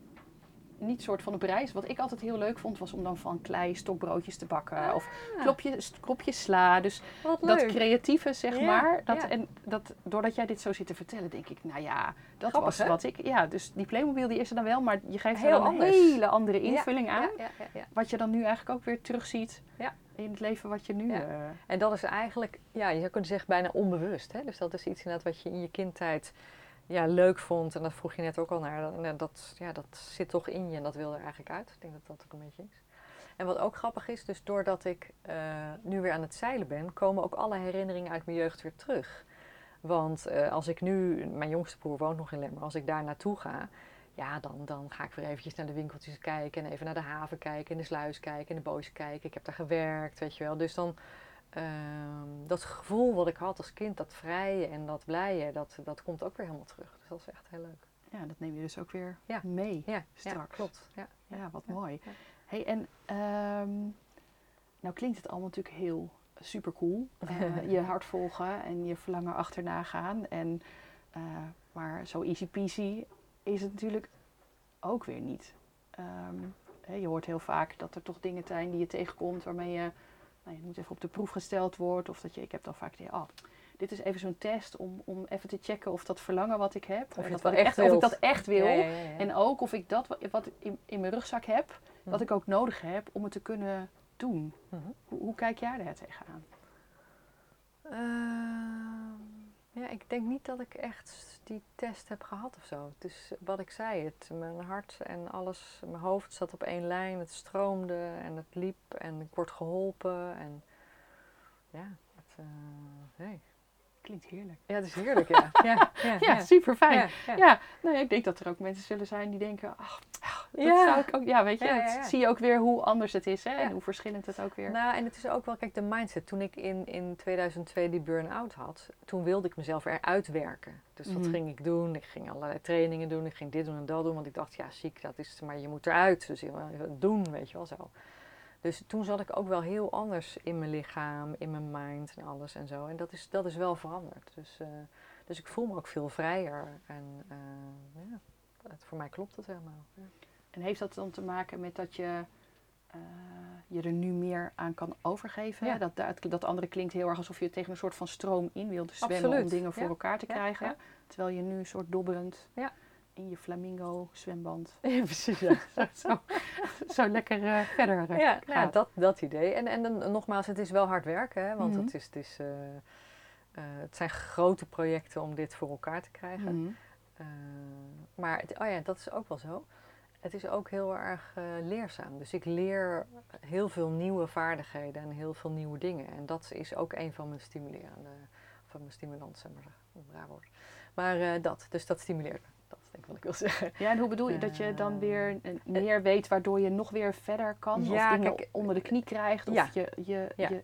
niet soort van op reis. Wat ik altijd heel leuk vond, was om dan van klei stokbroodjes te bakken. Ah. Of klopjes, kropjes sla. Dus dat creatieve, zeg Ja, maar. Dat, ja. En dat, doordat jij dit zo zit te vertellen, denk ik, nou ja, dat Grappig, was hè? wat ik... Ja, dus die Playmobil die is er dan wel, maar je geeft er Heel dan een hele andere invulling aan. Ja. Wat je dan nu eigenlijk ook weer terugziet Ja. in het leven wat je nu... Eh, En dat is eigenlijk, ja, je zou kunnen zeggen bijna onbewust. Hè? Dus dat is iets inderdaad wat je in je kindtijd ja, leuk vond. En dat vroeg je net ook al naar. En dat, ja, dat zit toch in je en dat wil er eigenlijk uit. Ik denk dat dat ook een beetje is. En wat ook grappig is, dus doordat ik eh, nu weer aan het zeilen ben, komen ook alle herinneringen uit mijn jeugd weer terug. Want eh, als ik nu, mijn jongste broer woont nog in Lemmer, als ik daar naartoe ga, ja, dan, dan ga ik weer eventjes naar de winkeltjes kijken en even naar de haven kijken, in de sluis kijken, in de boos kijken. Ik heb daar gewerkt, weet je wel. Dus dan, ehm, dat gevoel wat ik had als kind, dat vrije en dat blije, dat, dat komt ook weer helemaal terug. Dus dat is echt heel leuk. ja, dat neem je dus ook weer Ja. mee. Ja, ja Straks. klopt. Ja. Ja, wat Ja, mooi. ja. Hey, en ehm, nou klinkt het allemaal natuurlijk heel super cool. je hart volgen en je verlangen achterna gaan. En, eh, maar zo easy peasy is het natuurlijk ook weer niet. Ehm, je hoort heel vaak dat er toch dingen zijn die je tegenkomt waarmee je, nou, je moet even op de proef gesteld wordt. Of dat je, ik heb dan vaak die, oh, dit is even zo'n test om, om even te checken of dat verlangen wat ik heb, Of dat echt of ik dat echt wil. Ja, ja, ja, ja. En ook of ik dat wa- wat ik in, in mijn rugzak heb, wat Mhm. ik ook nodig heb om het te kunnen doen. Mhm. Hoe, hoe kijk jij daar tegenaan? Ehm, ja, ik denk niet dat ik echt die test heb gehad of zo. Dus wat ik zei, het, mijn hart en alles, mijn hoofd zat op één lijn. Het stroomde en het liep en ik word geholpen. En ja, het, eh, nee. Klinkt heerlijk. ja, het is heerlijk, ja. ja, ja, Ja, super fijn. Ja, nou ik denk dat er ook mensen zullen zijn die denken, ach, ach, dat zou ik ook, ja, weet je, dat zie je ook weer hoe anders het is hè, en hoe verschillend het ook weer. Nou, en het is ook wel, kijk, de mindset. Toen ik in, in 2002 die burn-out had, toen wilde ik mezelf eruit werken. Dus wat Mhm. ging ik doen? Ik ging allerlei trainingen doen, ik ging dit doen en dat doen, want ik dacht, ja, ziek, dat is, maar je moet eruit. Dus je moet het doen, weet je wel zo. Dus toen zat ik ook wel heel anders in mijn lichaam, in mijn mind en alles en zo. En dat is, dat is wel veranderd. Dus, eh, dus ik voel me ook veel vrijer. En eh, ja, het, voor mij klopt het helemaal. Ja. En heeft dat dan te maken met dat je eh, je er nu meer aan kan overgeven? Ja. Dat, dat, dat andere klinkt heel erg alsof je tegen een soort van stroom in wilde zwemmen om dingen voor elkaar te krijgen. Terwijl je nu een soort dobberend Ja. In je flamingo zwemband Ja, precies. Ja. zo, zo lekker eh, verder eh, Ja, nou, dat, dat idee. En, en dan, nogmaals, het is wel hard werken, hè, want Mhm. het, is, het, is, eh, het zijn grote projecten om dit voor elkaar te krijgen. Mhm. Maar, het- oh ja, dat is ook wel zo. Het is ook heel erg leerzaam. Dus ik leer heel veel nieuwe vaardigheden en heel veel nieuwe dingen. En dat is ook een van mijn stimulerende, van mijn stimulans, zeg maar, een raar woord. Maar dat, dus dat stimuleert me. Dat is denk ik wat ik wil zeggen. Ja, en hoe bedoel je dat je dan Eh, weer eh, meer weet waardoor je nog weer verder kan? ja, of kijk, onder de knie krijgt? Of ja. je, je, Ja. je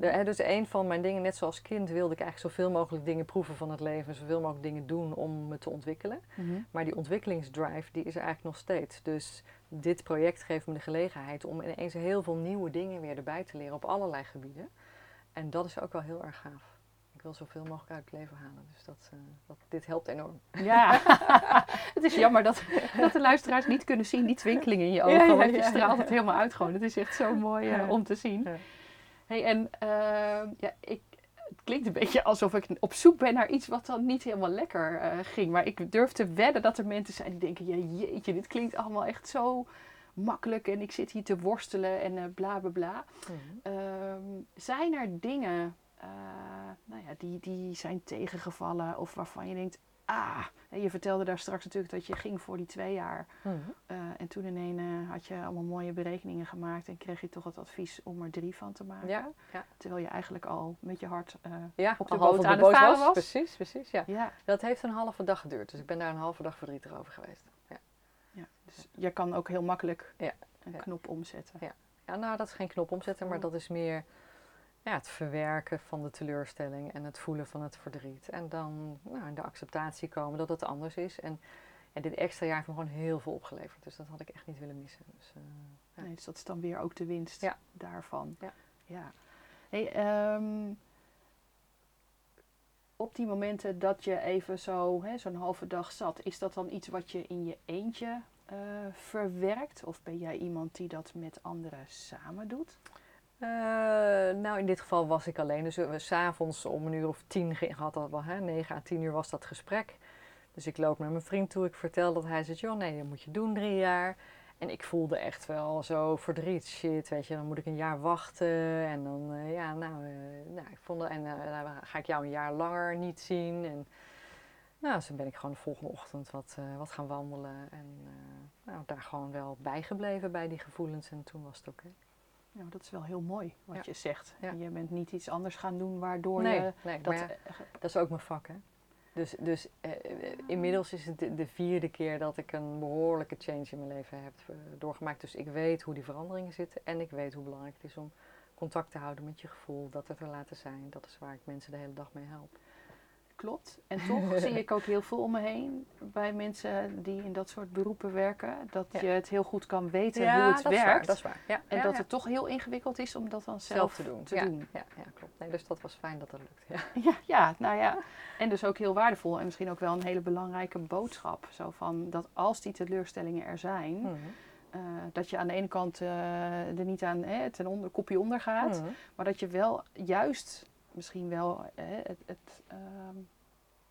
Ja, dus een van mijn dingen, net zoals kind, wilde ik eigenlijk zoveel mogelijk dingen proeven van het leven. Zoveel mogelijk dingen doen om me te ontwikkelen. Mhm. Maar die ontwikkelingsdrive, die is er eigenlijk nog steeds. Dus dit project geeft me de gelegenheid om ineens heel veel nieuwe dingen weer erbij te leren op allerlei gebieden. En dat is ook wel heel erg gaaf. Wil zoveel mogelijk uit het leven halen. Dus dat, eh, dat, dit helpt enorm. Ja, het is jammer dat, dat de luisteraars niet kunnen zien die twinkeling in je ogen. Ja, ja, want je straalt het helemaal uit gewoon. Het is echt zo mooi eh, om te zien. Hey, en ehm, ja, ik, het klinkt een beetje alsof ik op zoek ben naar iets wat dan niet helemaal lekker eh, ging. Maar ik durf te wedden dat er mensen zijn die denken, ja, jeetje, dit klinkt allemaal echt zo makkelijk. En ik zit hier te worstelen en eh, bla bla bla. Ehm, zijn er dingen eh, nou ja, die, die zijn tegengevallen of waarvan je denkt, ah, en je vertelde daar straks natuurlijk dat je ging voor die twee jaar. Mhm. eh, en toen ineens eh, had je allemaal mooie berekeningen gemaakt en kreeg je toch het advies om er drie van te maken. Ja, ja. Terwijl je eigenlijk al met je hart, Ja, Op de boot aan het varen was? Precies, precies. Ja. ja, Dat heeft een halve dag geduurd. Dus ik ben daar een halve dag verdrietig over geweest. Ja, ja, dus je kan ook heel makkelijk Ja, een knop omzetten. ja nou, dat is geen knop omzetten, maar Oh. dat is meer ja, het verwerken van de teleurstelling en het voelen van het verdriet. En dan nou, in de acceptatie komen dat het anders is. En, dit extra jaar heeft me gewoon heel veel opgeleverd. Dus dat had ik echt niet willen missen. Dus, eh, Ja. Nee, dus dat is dan weer ook de winst Ja. daarvan. Ja. ja. Hey, ehm, op die momenten dat je even zo, hè, zo'n halve dag zat, is dat dan iets wat je in je eentje eh, verwerkt? Of ben jij iemand die dat met anderen samen doet? Eh, nou, in dit geval was ik alleen. Dus we s'avonds om een uur of tien ging- had dat wel, hè, 9 à 10 uur was dat gesprek. Dus ik loop naar mijn vriend toe. Ik vertel dat hij zegt, joh, nee, dat moet je doen drie jaar. En ik voelde echt wel zo verdriet. Shit, weet je, dan moet ik een jaar wachten. En dan, eh, ja, nou, eh, nou, ik vond, en eh, dan ga ik jou een jaar langer niet zien. En nou, toen ben ik gewoon de volgende ochtend wat, eh, wat gaan wandelen. En eh, nou, daar gewoon wel bijgebleven bij die gevoelens. En toen was het oké. Nou, dat is wel heel mooi wat Ja. je zegt. Ja. Je bent niet iets anders gaan doen waardoor Nee, je nee dat... maar ja, eh, Dat is ook mijn vak, hè? Dus, dus eh, eh, inmiddels is het de, de vierde keer dat ik een behoorlijke change in mijn leven heb doorgemaakt. Dus ik weet hoe die veranderingen zitten en ik weet hoe belangrijk het is om contact te houden met je gevoel, dat het er laten zijn. Dat is waar ik mensen de hele dag mee help. Klopt. En toch zie ik ook heel veel om me heen bij mensen die in dat soort beroepen werken. Dat Ja. je het heel goed kan weten hoe het dat is werkt. waar. Dat is waar. Ja, en dat het toch heel ingewikkeld is om dat dan zelf, zelf te doen. te ja, doen. Ja, klopt. Nee, dus dat was fijn dat dat lukt. Ja. Ja, ja, nou ja. En dus ook heel waardevol en misschien ook wel een hele belangrijke boodschap. Zo van dat als die teleurstellingen er zijn, Mhm. eh, dat je aan de ene kant eh, er niet aan hè, ten onder, kopje onder gaat. Mhm. Maar dat je wel juist misschien wel hè, het, het ehm,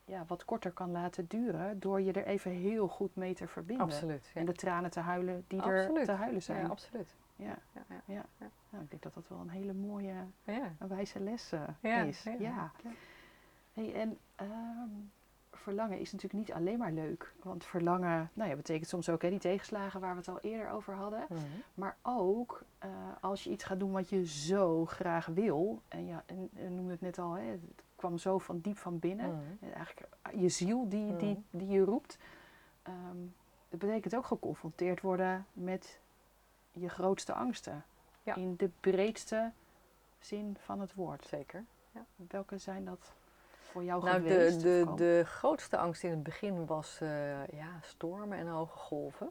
ja, wat korter kan laten duren. Door je er even heel goed mee te verbinden. Absoluut. Ja. En de tranen te huilen die er te huilen zijn. ja, absoluut. Ja, Ja, ja. ja. Nou, ik denk dat dat wel een hele mooie, ja. een wijze les eh, is. ja. Ja. Ja. Hey, en ehm, verlangen is natuurlijk niet alleen maar leuk. Want verlangen nou ja, betekent soms ook hè, die tegenslagen waar we het al eerder over hadden. Mhm. Maar ook eh, als je iets gaat doen wat je zo graag wil. En ja, en, en noemde het net al, hè, het kwam zo van diep van binnen. Mhm. En Eigenlijk je ziel die, die, Mhm. die je roept. Ehm dat betekent ook geconfronteerd worden met je grootste angsten. Ja. In de breedste zin van het woord. Zeker. Welke zijn dat voor jou Nou, geweest? de, de, de grootste angst in het begin was eh, ja, stormen en hoge golven.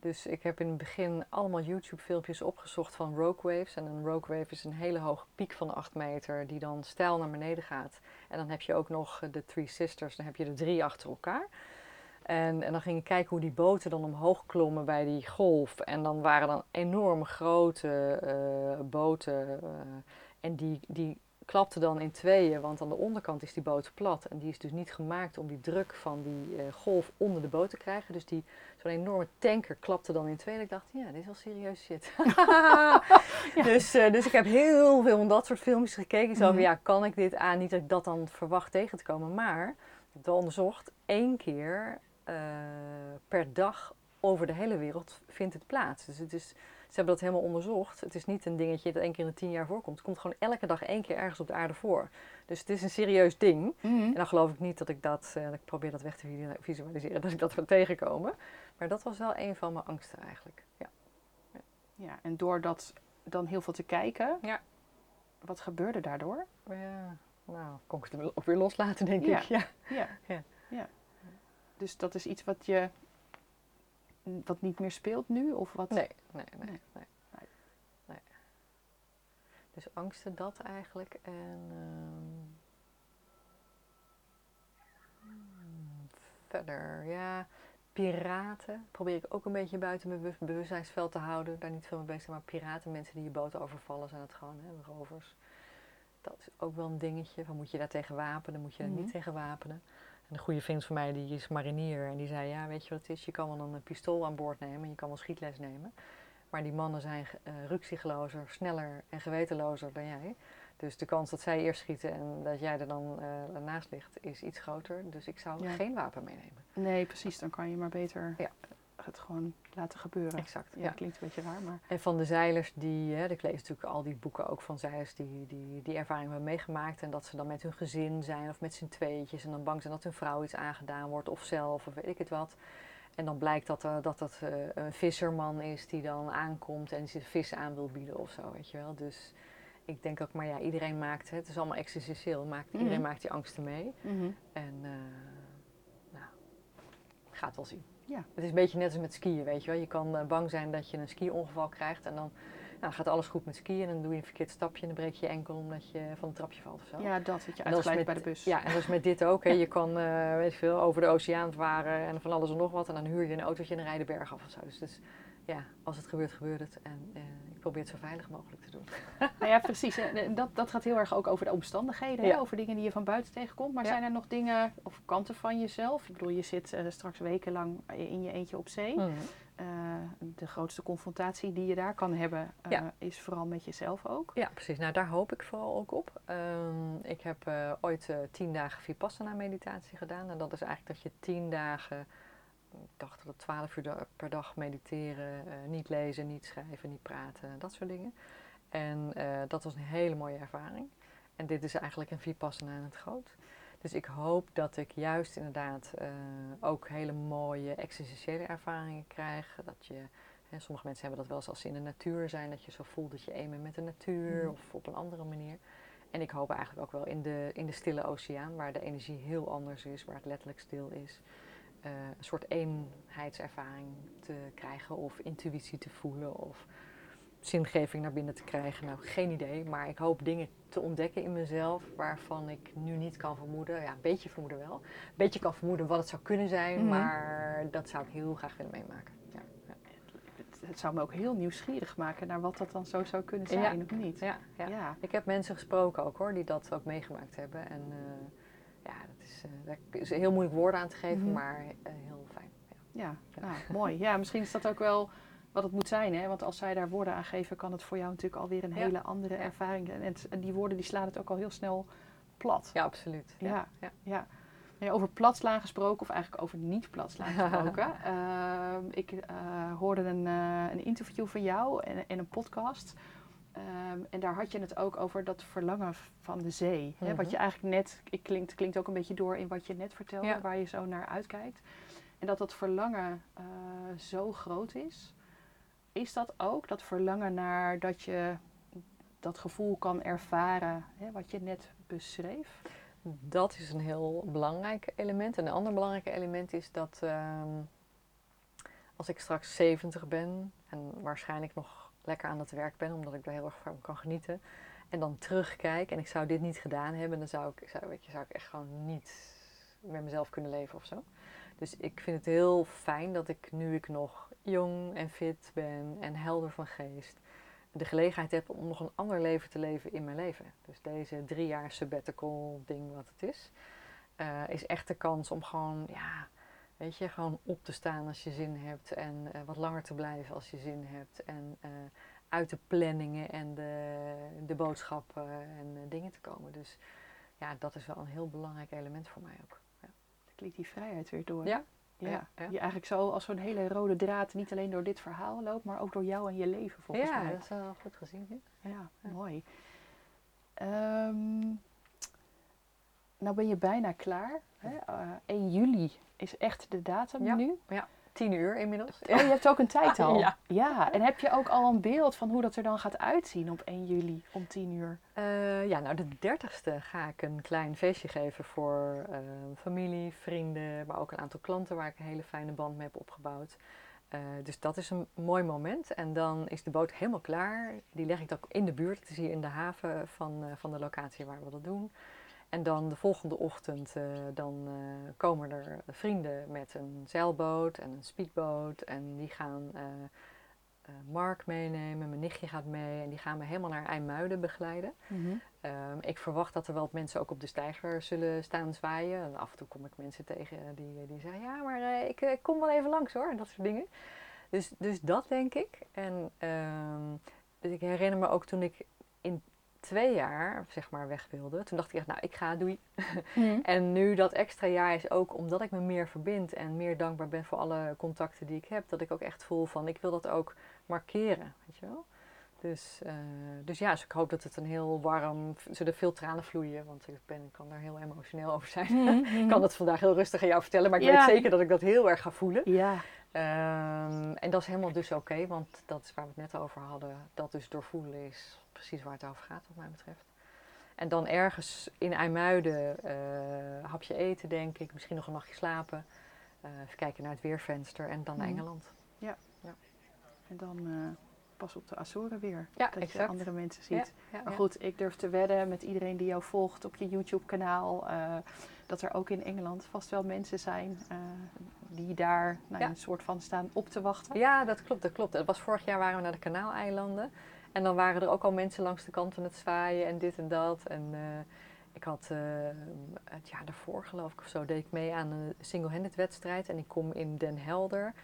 Dus ik heb in het begin allemaal YouTube-filmpjes opgezocht van rogue waves. En een rogue wave is een hele hoge piek van 8 meter die dan stijl naar beneden gaat. En dan heb je ook nog de Three Sisters, dan heb je er drie achter elkaar. En, en dan ging ik kijken hoe die boten dan omhoog klommen bij die golf. En dan waren dan enorm grote eh, boten. eh, en die, die klapte dan in tweeën, want aan de onderkant is die boot plat. En die is dus niet gemaakt om die druk van die eh, golf onder de boot te krijgen. Dus die, zo'n enorme tanker klapte dan in tweeën. Ik dacht, ja, dit is wel serieus shit. dus, eh, dus ik heb heel veel van dat soort filmpjes gekeken. Zo van, Mhm. ja, kan ik dit aan? Niet dat ik dat dan verwacht tegen te komen. Maar, ik heb het onderzocht, één keer eh, per dag over de hele wereld vindt het plaats. Dus het is, ze hebben dat helemaal onderzocht. Het is niet een dingetje dat één keer in de tien jaar voorkomt. Het komt gewoon elke dag één keer ergens op de aarde voor. Dus het is een serieus ding. Mhm. En dan geloof ik niet dat ik dat, dat ik probeer dat weg te visualiseren, dat ik dat wil tegenkomen. Maar dat was wel een van mijn angsten eigenlijk. Ja. Ja, en door dat dan heel veel te kijken, Ja. wat gebeurde daardoor? Ja, nou, kon ik het ook weer loslaten, denk Ja. ik. Ja. Ja. Ja. ja. Dus dat is iets wat je wat niet meer speelt nu? Of wat? Nee, nee, nee, Nee. nee. Dus angsten dat eigenlijk. En ehm, hmm, verder, ja, piraten probeer ik ook een beetje buiten mijn bewust- bewustzijnsveld te houden. Daar niet veel mee bezig zijn, maar piraten, mensen die je boot overvallen, zijn het gewoon, hè, rovers. Dat is ook wel een dingetje. Van moet je daar tegen wapenen, moet je daar Mhm. niet tegen wapenen? En een goede vriend van mij, die is marinier. En die zei, ja, weet je wat het is? Je kan wel een pistool aan boord nemen. Je kan wel schietles nemen. Maar die mannen zijn uh, ruksiglozer, sneller en gewetenlozer dan jij. Dus de kans dat zij eerst schieten en dat jij er dan eh, naast ligt, is iets groter. Dus ik zou Ja. geen wapen meenemen. Nee, precies. Dan kan je maar beter Ja. Het gewoon laten gebeuren. Exact. Ja, Ja. klinkt een beetje raar, maar... En van de zeilers die, hè, ik lees natuurlijk al die boeken ook van zeilers die die, die ervaring hebben meegemaakt. En dat ze dan met hun gezin zijn of met z'n tweetjes. En dan bang zijn dat hun vrouw iets aangedaan wordt of zelf of weet ik het wat. En dan blijkt dat er, dat, dat eh, een visserman is die dan aankomt en zich vis aan wil bieden of zo, weet je wel. Dus ik denk ook, maar ja, iedereen maakt, het is allemaal existentieel, maakt, Mhm. iedereen maakt die angsten mee. Mhm. En eh nou, gaat wel zien. Ja. Het is een beetje net als met skiën, weet je wel. Je kan eh, bang zijn dat je een ski-ongeval krijgt en dan nou, gaat alles goed met skiën. En dan doe je een verkeerd stapje en dan breek je je enkel omdat je van een trapje valt of zo. Ja, dat, dat je uitglijdt bij de bus. Ja, en dat is met dit ook. Hè. Je kan, eh, weet ik veel, over de oceaan varen en van alles en nog wat. En dan huur je een autootje en dan rij je de berg af of zo. Dus, dus ja, als het gebeurt, gebeurt het. En eh, probeer het zo veilig mogelijk te doen. Nou ja, precies. Dat, dat gaat heel erg ook over de omstandigheden, hè? Over dingen die je van buiten tegenkomt. Maar Ja. zijn er nog dingen of kanten van jezelf? Ik bedoel, je zit eh, straks wekenlang in je eentje op zee. Mhm. Eh, de grootste confrontatie die je daar kan hebben, eh, Ja. is vooral met jezelf ook. Ja, precies. Nou, daar hoop ik vooral ook op. Ehm, ik heb ooit tien dagen Vipassana meditatie gedaan. En dat is eigenlijk dat je tien dagen, ik dacht dat het twaalf uur da- per dag mediteren, eh, niet lezen, niet schrijven, niet praten, dat soort dingen. En eh, dat was een hele mooie ervaring. En dit is eigenlijk een Vipassana in het groot. Dus ik hoop dat ik juist inderdaad eh, ook hele mooie existentiële ervaringen krijg. Dat je, hè, sommige mensen hebben dat wel eens als ze in de natuur zijn, dat je zo voelt dat je één bent met de natuur Mhm. of op een andere manier. En ik hoop eigenlijk ook wel in de, in de stille oceaan, waar de energie heel anders is, waar het letterlijk stil is. Eh, een soort eenheidservaring te krijgen of intuïtie te voelen of zingeving naar binnen te krijgen. Nou, geen idee, maar ik hoop dingen te ontdekken in mezelf waarvan ik nu niet kan vermoeden. Ja, een beetje vermoeden wel. Een beetje kan vermoeden wat het zou kunnen zijn, Mhm. maar dat zou ik heel graag willen meemaken. Ja, ja. Het, het zou me ook heel nieuwsgierig maken naar wat dat dan zo zou kunnen Ja. zijn, of niet? Ja, ja. Ja. Ik heb mensen gesproken ook hoor, die dat ook meegemaakt hebben. En eh, ja, dat is, eh, daar is heel moeilijk woorden aan te geven, Mhm. maar eh, heel fijn. Ja. Ja, nou, mooi. Ja, misschien is dat ook wel wat het moet zijn. Hè? Want als zij daar woorden aan geven, kan het voor jou natuurlijk alweer een Ja. hele andere ervaring zijn. En, het- en die woorden die slaan het ook al heel snel plat. ja, absoluut. Ja, ja. ja. Ja, over platslaan gesproken, of eigenlijk over niet platslaan gesproken. Ehm, ik eh, hoorde een, een interview van jou en, en een podcast. Ehm, en daar had je het ook over dat verlangen van de zee. Hè? Wat Mhm. je eigenlijk net, ik klinkt, klinkt ook een beetje door in wat je net vertelde, Ja. waar je zo naar uitkijkt. En dat dat verlangen eh, zo groot is. Is dat ook dat verlangen naar dat je dat gevoel kan ervaren, hè, wat je net beschreef? Dat is een heel belangrijk element. En een ander belangrijk element is dat ehm, als ik straks 70 ben en waarschijnlijk nog lekker aan het werk ben, omdat ik daar heel erg van kan genieten, en dan terugkijk en ik zou dit niet gedaan hebben, dan zou ik, zou, weet je, zou ik echt gewoon niet met mezelf kunnen leven of zo. Dus ik vind het heel fijn dat ik nu ik nog jong en fit ben en helder van geest, de gelegenheid heb om nog een ander leven te leven in mijn leven. Dus deze drie jaar sabbatical ding wat het is, eh, is echt de kans om gewoon, ja, weet je, gewoon op te staan als je zin hebt en eh, wat langer te blijven als je zin hebt en eh, uit de planningen en de, de boodschappen en eh, dingen te komen. Dus ja, dat is wel een heel belangrijk element voor mij ook. Ja. Klinkt die vrijheid weer door. Ja, ja. ja, ja. Die eigenlijk zo als zo'n hele rode draad niet alleen door dit verhaal loopt, maar ook door jou en je leven volgens ja, mij. dat is wel goed gezien. Ja. Ja, Ja. mooi. Ehm, nou ben je bijna klaar. Hè? Eh, 1 juli is echt de datum Ja, nu. ja. tien uur inmiddels. Oh, je hebt ook een tijd al? Ja. ja. En heb je ook al een beeld van hoe dat er dan gaat uitzien op 1 juli om 10 uur? Eh, ja, nou de dertigste ga ik een klein feestje geven voor eh, familie, vrienden, maar ook een aantal klanten waar ik een hele fijne band mee heb opgebouwd. Eh, dus dat is een mooi moment. En dan is de boot helemaal klaar. Die leg ik dan in de buurt. Het is hier in de haven van, van de locatie waar we dat doen. En dan de volgende ochtend eh, dan, eh, komen er vrienden met een zeilboot en een speedboot. En die gaan eh, Mark meenemen. Mijn nichtje gaat mee. En die gaan me helemaal naar IJmuiden begeleiden. Ehm, ik verwacht dat er wel wat mensen ook op de steiger zullen staan zwaaien. En af en toe kom ik mensen tegen die, die zeggen: Ja, maar ik, ik kom wel even langs hoor. En dat soort dingen. Dus, dus dat denk ik. En ehm, dus ik herinner me ook toen ik in twee jaar zeg maar weg wilde. Toen dacht ik echt: Nou, ik ga, doei. Mhm. En nu dat extra jaar is ook omdat ik me meer verbind en meer dankbaar ben voor alle contacten die ik heb. Dat ik ook echt voel van ik wil dat ook markeren, weet je wel. Dus, eh, dus ja, dus ik hoop dat het een heel warm, zullen veel tranen vloeien, want ik, ben, ik kan daar heel emotioneel over zijn. ik kan dat vandaag heel rustig aan jou vertellen, maar ik Ja. weet zeker dat ik dat heel erg ga voelen. Ja, Ehm, en dat is helemaal dus oké, want dat is waar we het net over hadden. Dat dus doorvoelen is precies waar het over gaat, wat mij betreft. En dan ergens in IJmuiden eh hapje eten, denk ik. Misschien nog een nachtje slapen. Eh, even kijken naar het weervenster en dan naar Mhm. Engeland. en dan eh, pas op de Azoren weer. Ja, dat je andere mensen ziet. Ja, Maar ja. goed, ik durf te wedden met iedereen die jou volgt op je YouTube-kanaal. dat er ook in Engeland vast wel mensen zijn die daar nou, Ja. een soort van staan op te wachten. Ja, dat klopt, dat klopt. Het was vorig jaar waren we naar de Kanaaleilanden. En dan waren er ook al mensen langs de kant aan het zwaaien en dit en dat. En eh, ik had eh, het jaar daarvoor, geloof ik of zo, deed ik mee aan een single-handed wedstrijd. En ik kom in Den Helder.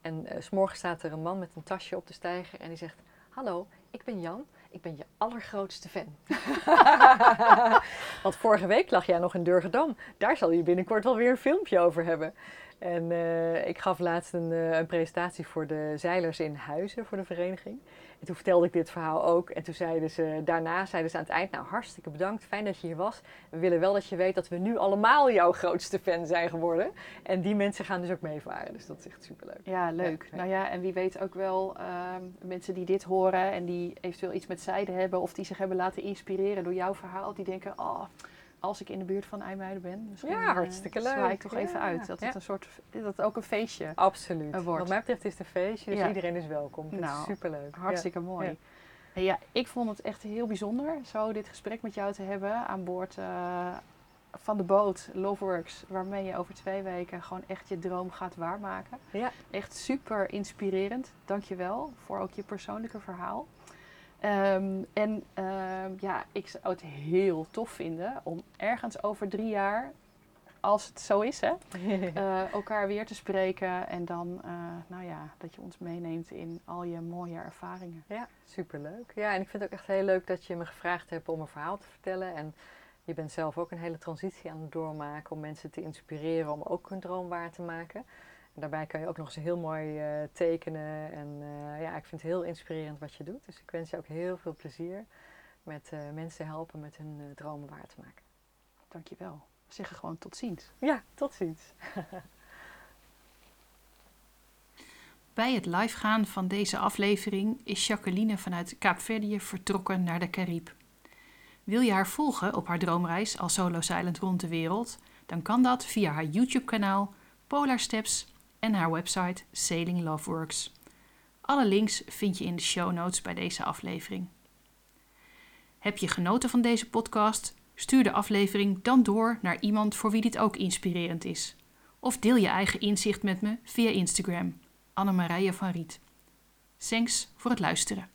En eh, 's morgens staat er een man met een tasje op de steiger en die zegt... Hallo, ik ben Jan. Ik ben je allergrootste fan. Want vorige week lag jij nog in Durgedam. Daar zal je binnenkort wel weer een filmpje over hebben. En eh, ik gaf laatst een, eh, een presentatie voor de zeilers in Huizen, voor de vereniging. En toen vertelde ik dit verhaal ook. En toen zeiden ze, daarna zeiden ze aan het eind, nou hartstikke bedankt, fijn dat je hier was. We willen wel dat je weet dat we nu allemaal jouw grootste fan zijn geworden. En die mensen gaan dus ook meevaren, dus dat is echt superleuk. Ja, leuk. Ja. Nou ja, en wie weet ook wel ehm, mensen die dit horen en die eventueel iets met zijde hebben of die zich hebben laten inspireren door jouw verhaal, die denken, oh, als ik in de buurt van IJmuiden ben, misschien Ja, eh, hartstikke zwaai leuk. ik toch Ja, even uit. Dat ja. het een soort, dat het ook een feestje. Absoluut. Een woord. Wat mij betreft is het een feestje, dus iedereen is welkom. Het Nou, is superleuk. Hartstikke mooi. Ja, ik vond het echt heel bijzonder zo dit gesprek met jou te hebben aan boord eh, van de boot Loveworks, waarmee je over twee weken gewoon echt je droom gaat waarmaken. Ja. Echt super inspirerend. Dankjewel voor ook je persoonlijke verhaal. Ehm, en ehm, ja, ik zou het heel tof vinden om ergens over drie jaar, als het zo is, hè, eh, elkaar weer te spreken. En dan, eh, nou ja, dat je ons meeneemt in al je mooie ervaringen. Ja, superleuk. Ja, en ik vind het ook echt heel leuk dat je me gevraagd hebt om een verhaal te vertellen. En je bent zelf ook een hele transitie aan het doormaken om mensen te inspireren om ook hun droom waar te maken. En daarbij kan je ook nog eens heel mooi eh, tekenen. En eh, ja, ik vind het heel inspirerend wat je doet. Dus ik wens je ook heel veel plezier met eh, mensen helpen met hun dromen waar te maken. Dankjewel. We zeggen gewoon tot ziens. Ja, tot ziens. Bij het livegaan van deze aflevering is Jacqueline vanuit Kaapverdië vertrokken naar de Caribe. Wil je haar volgen op haar droomreis als solo silent rond de wereld? Dan kan dat via haar YouTube-kanaal Polar Steps en haar website Sailing Loveworks. Alle links vind je in de show notes bij deze aflevering. Heb je genoten van deze podcast? Stuur de aflevering dan door naar iemand voor wie dit ook inspirerend is. Of deel je eigen inzicht met me via Instagram. Annemarije van Riet. Thanks voor het luisteren.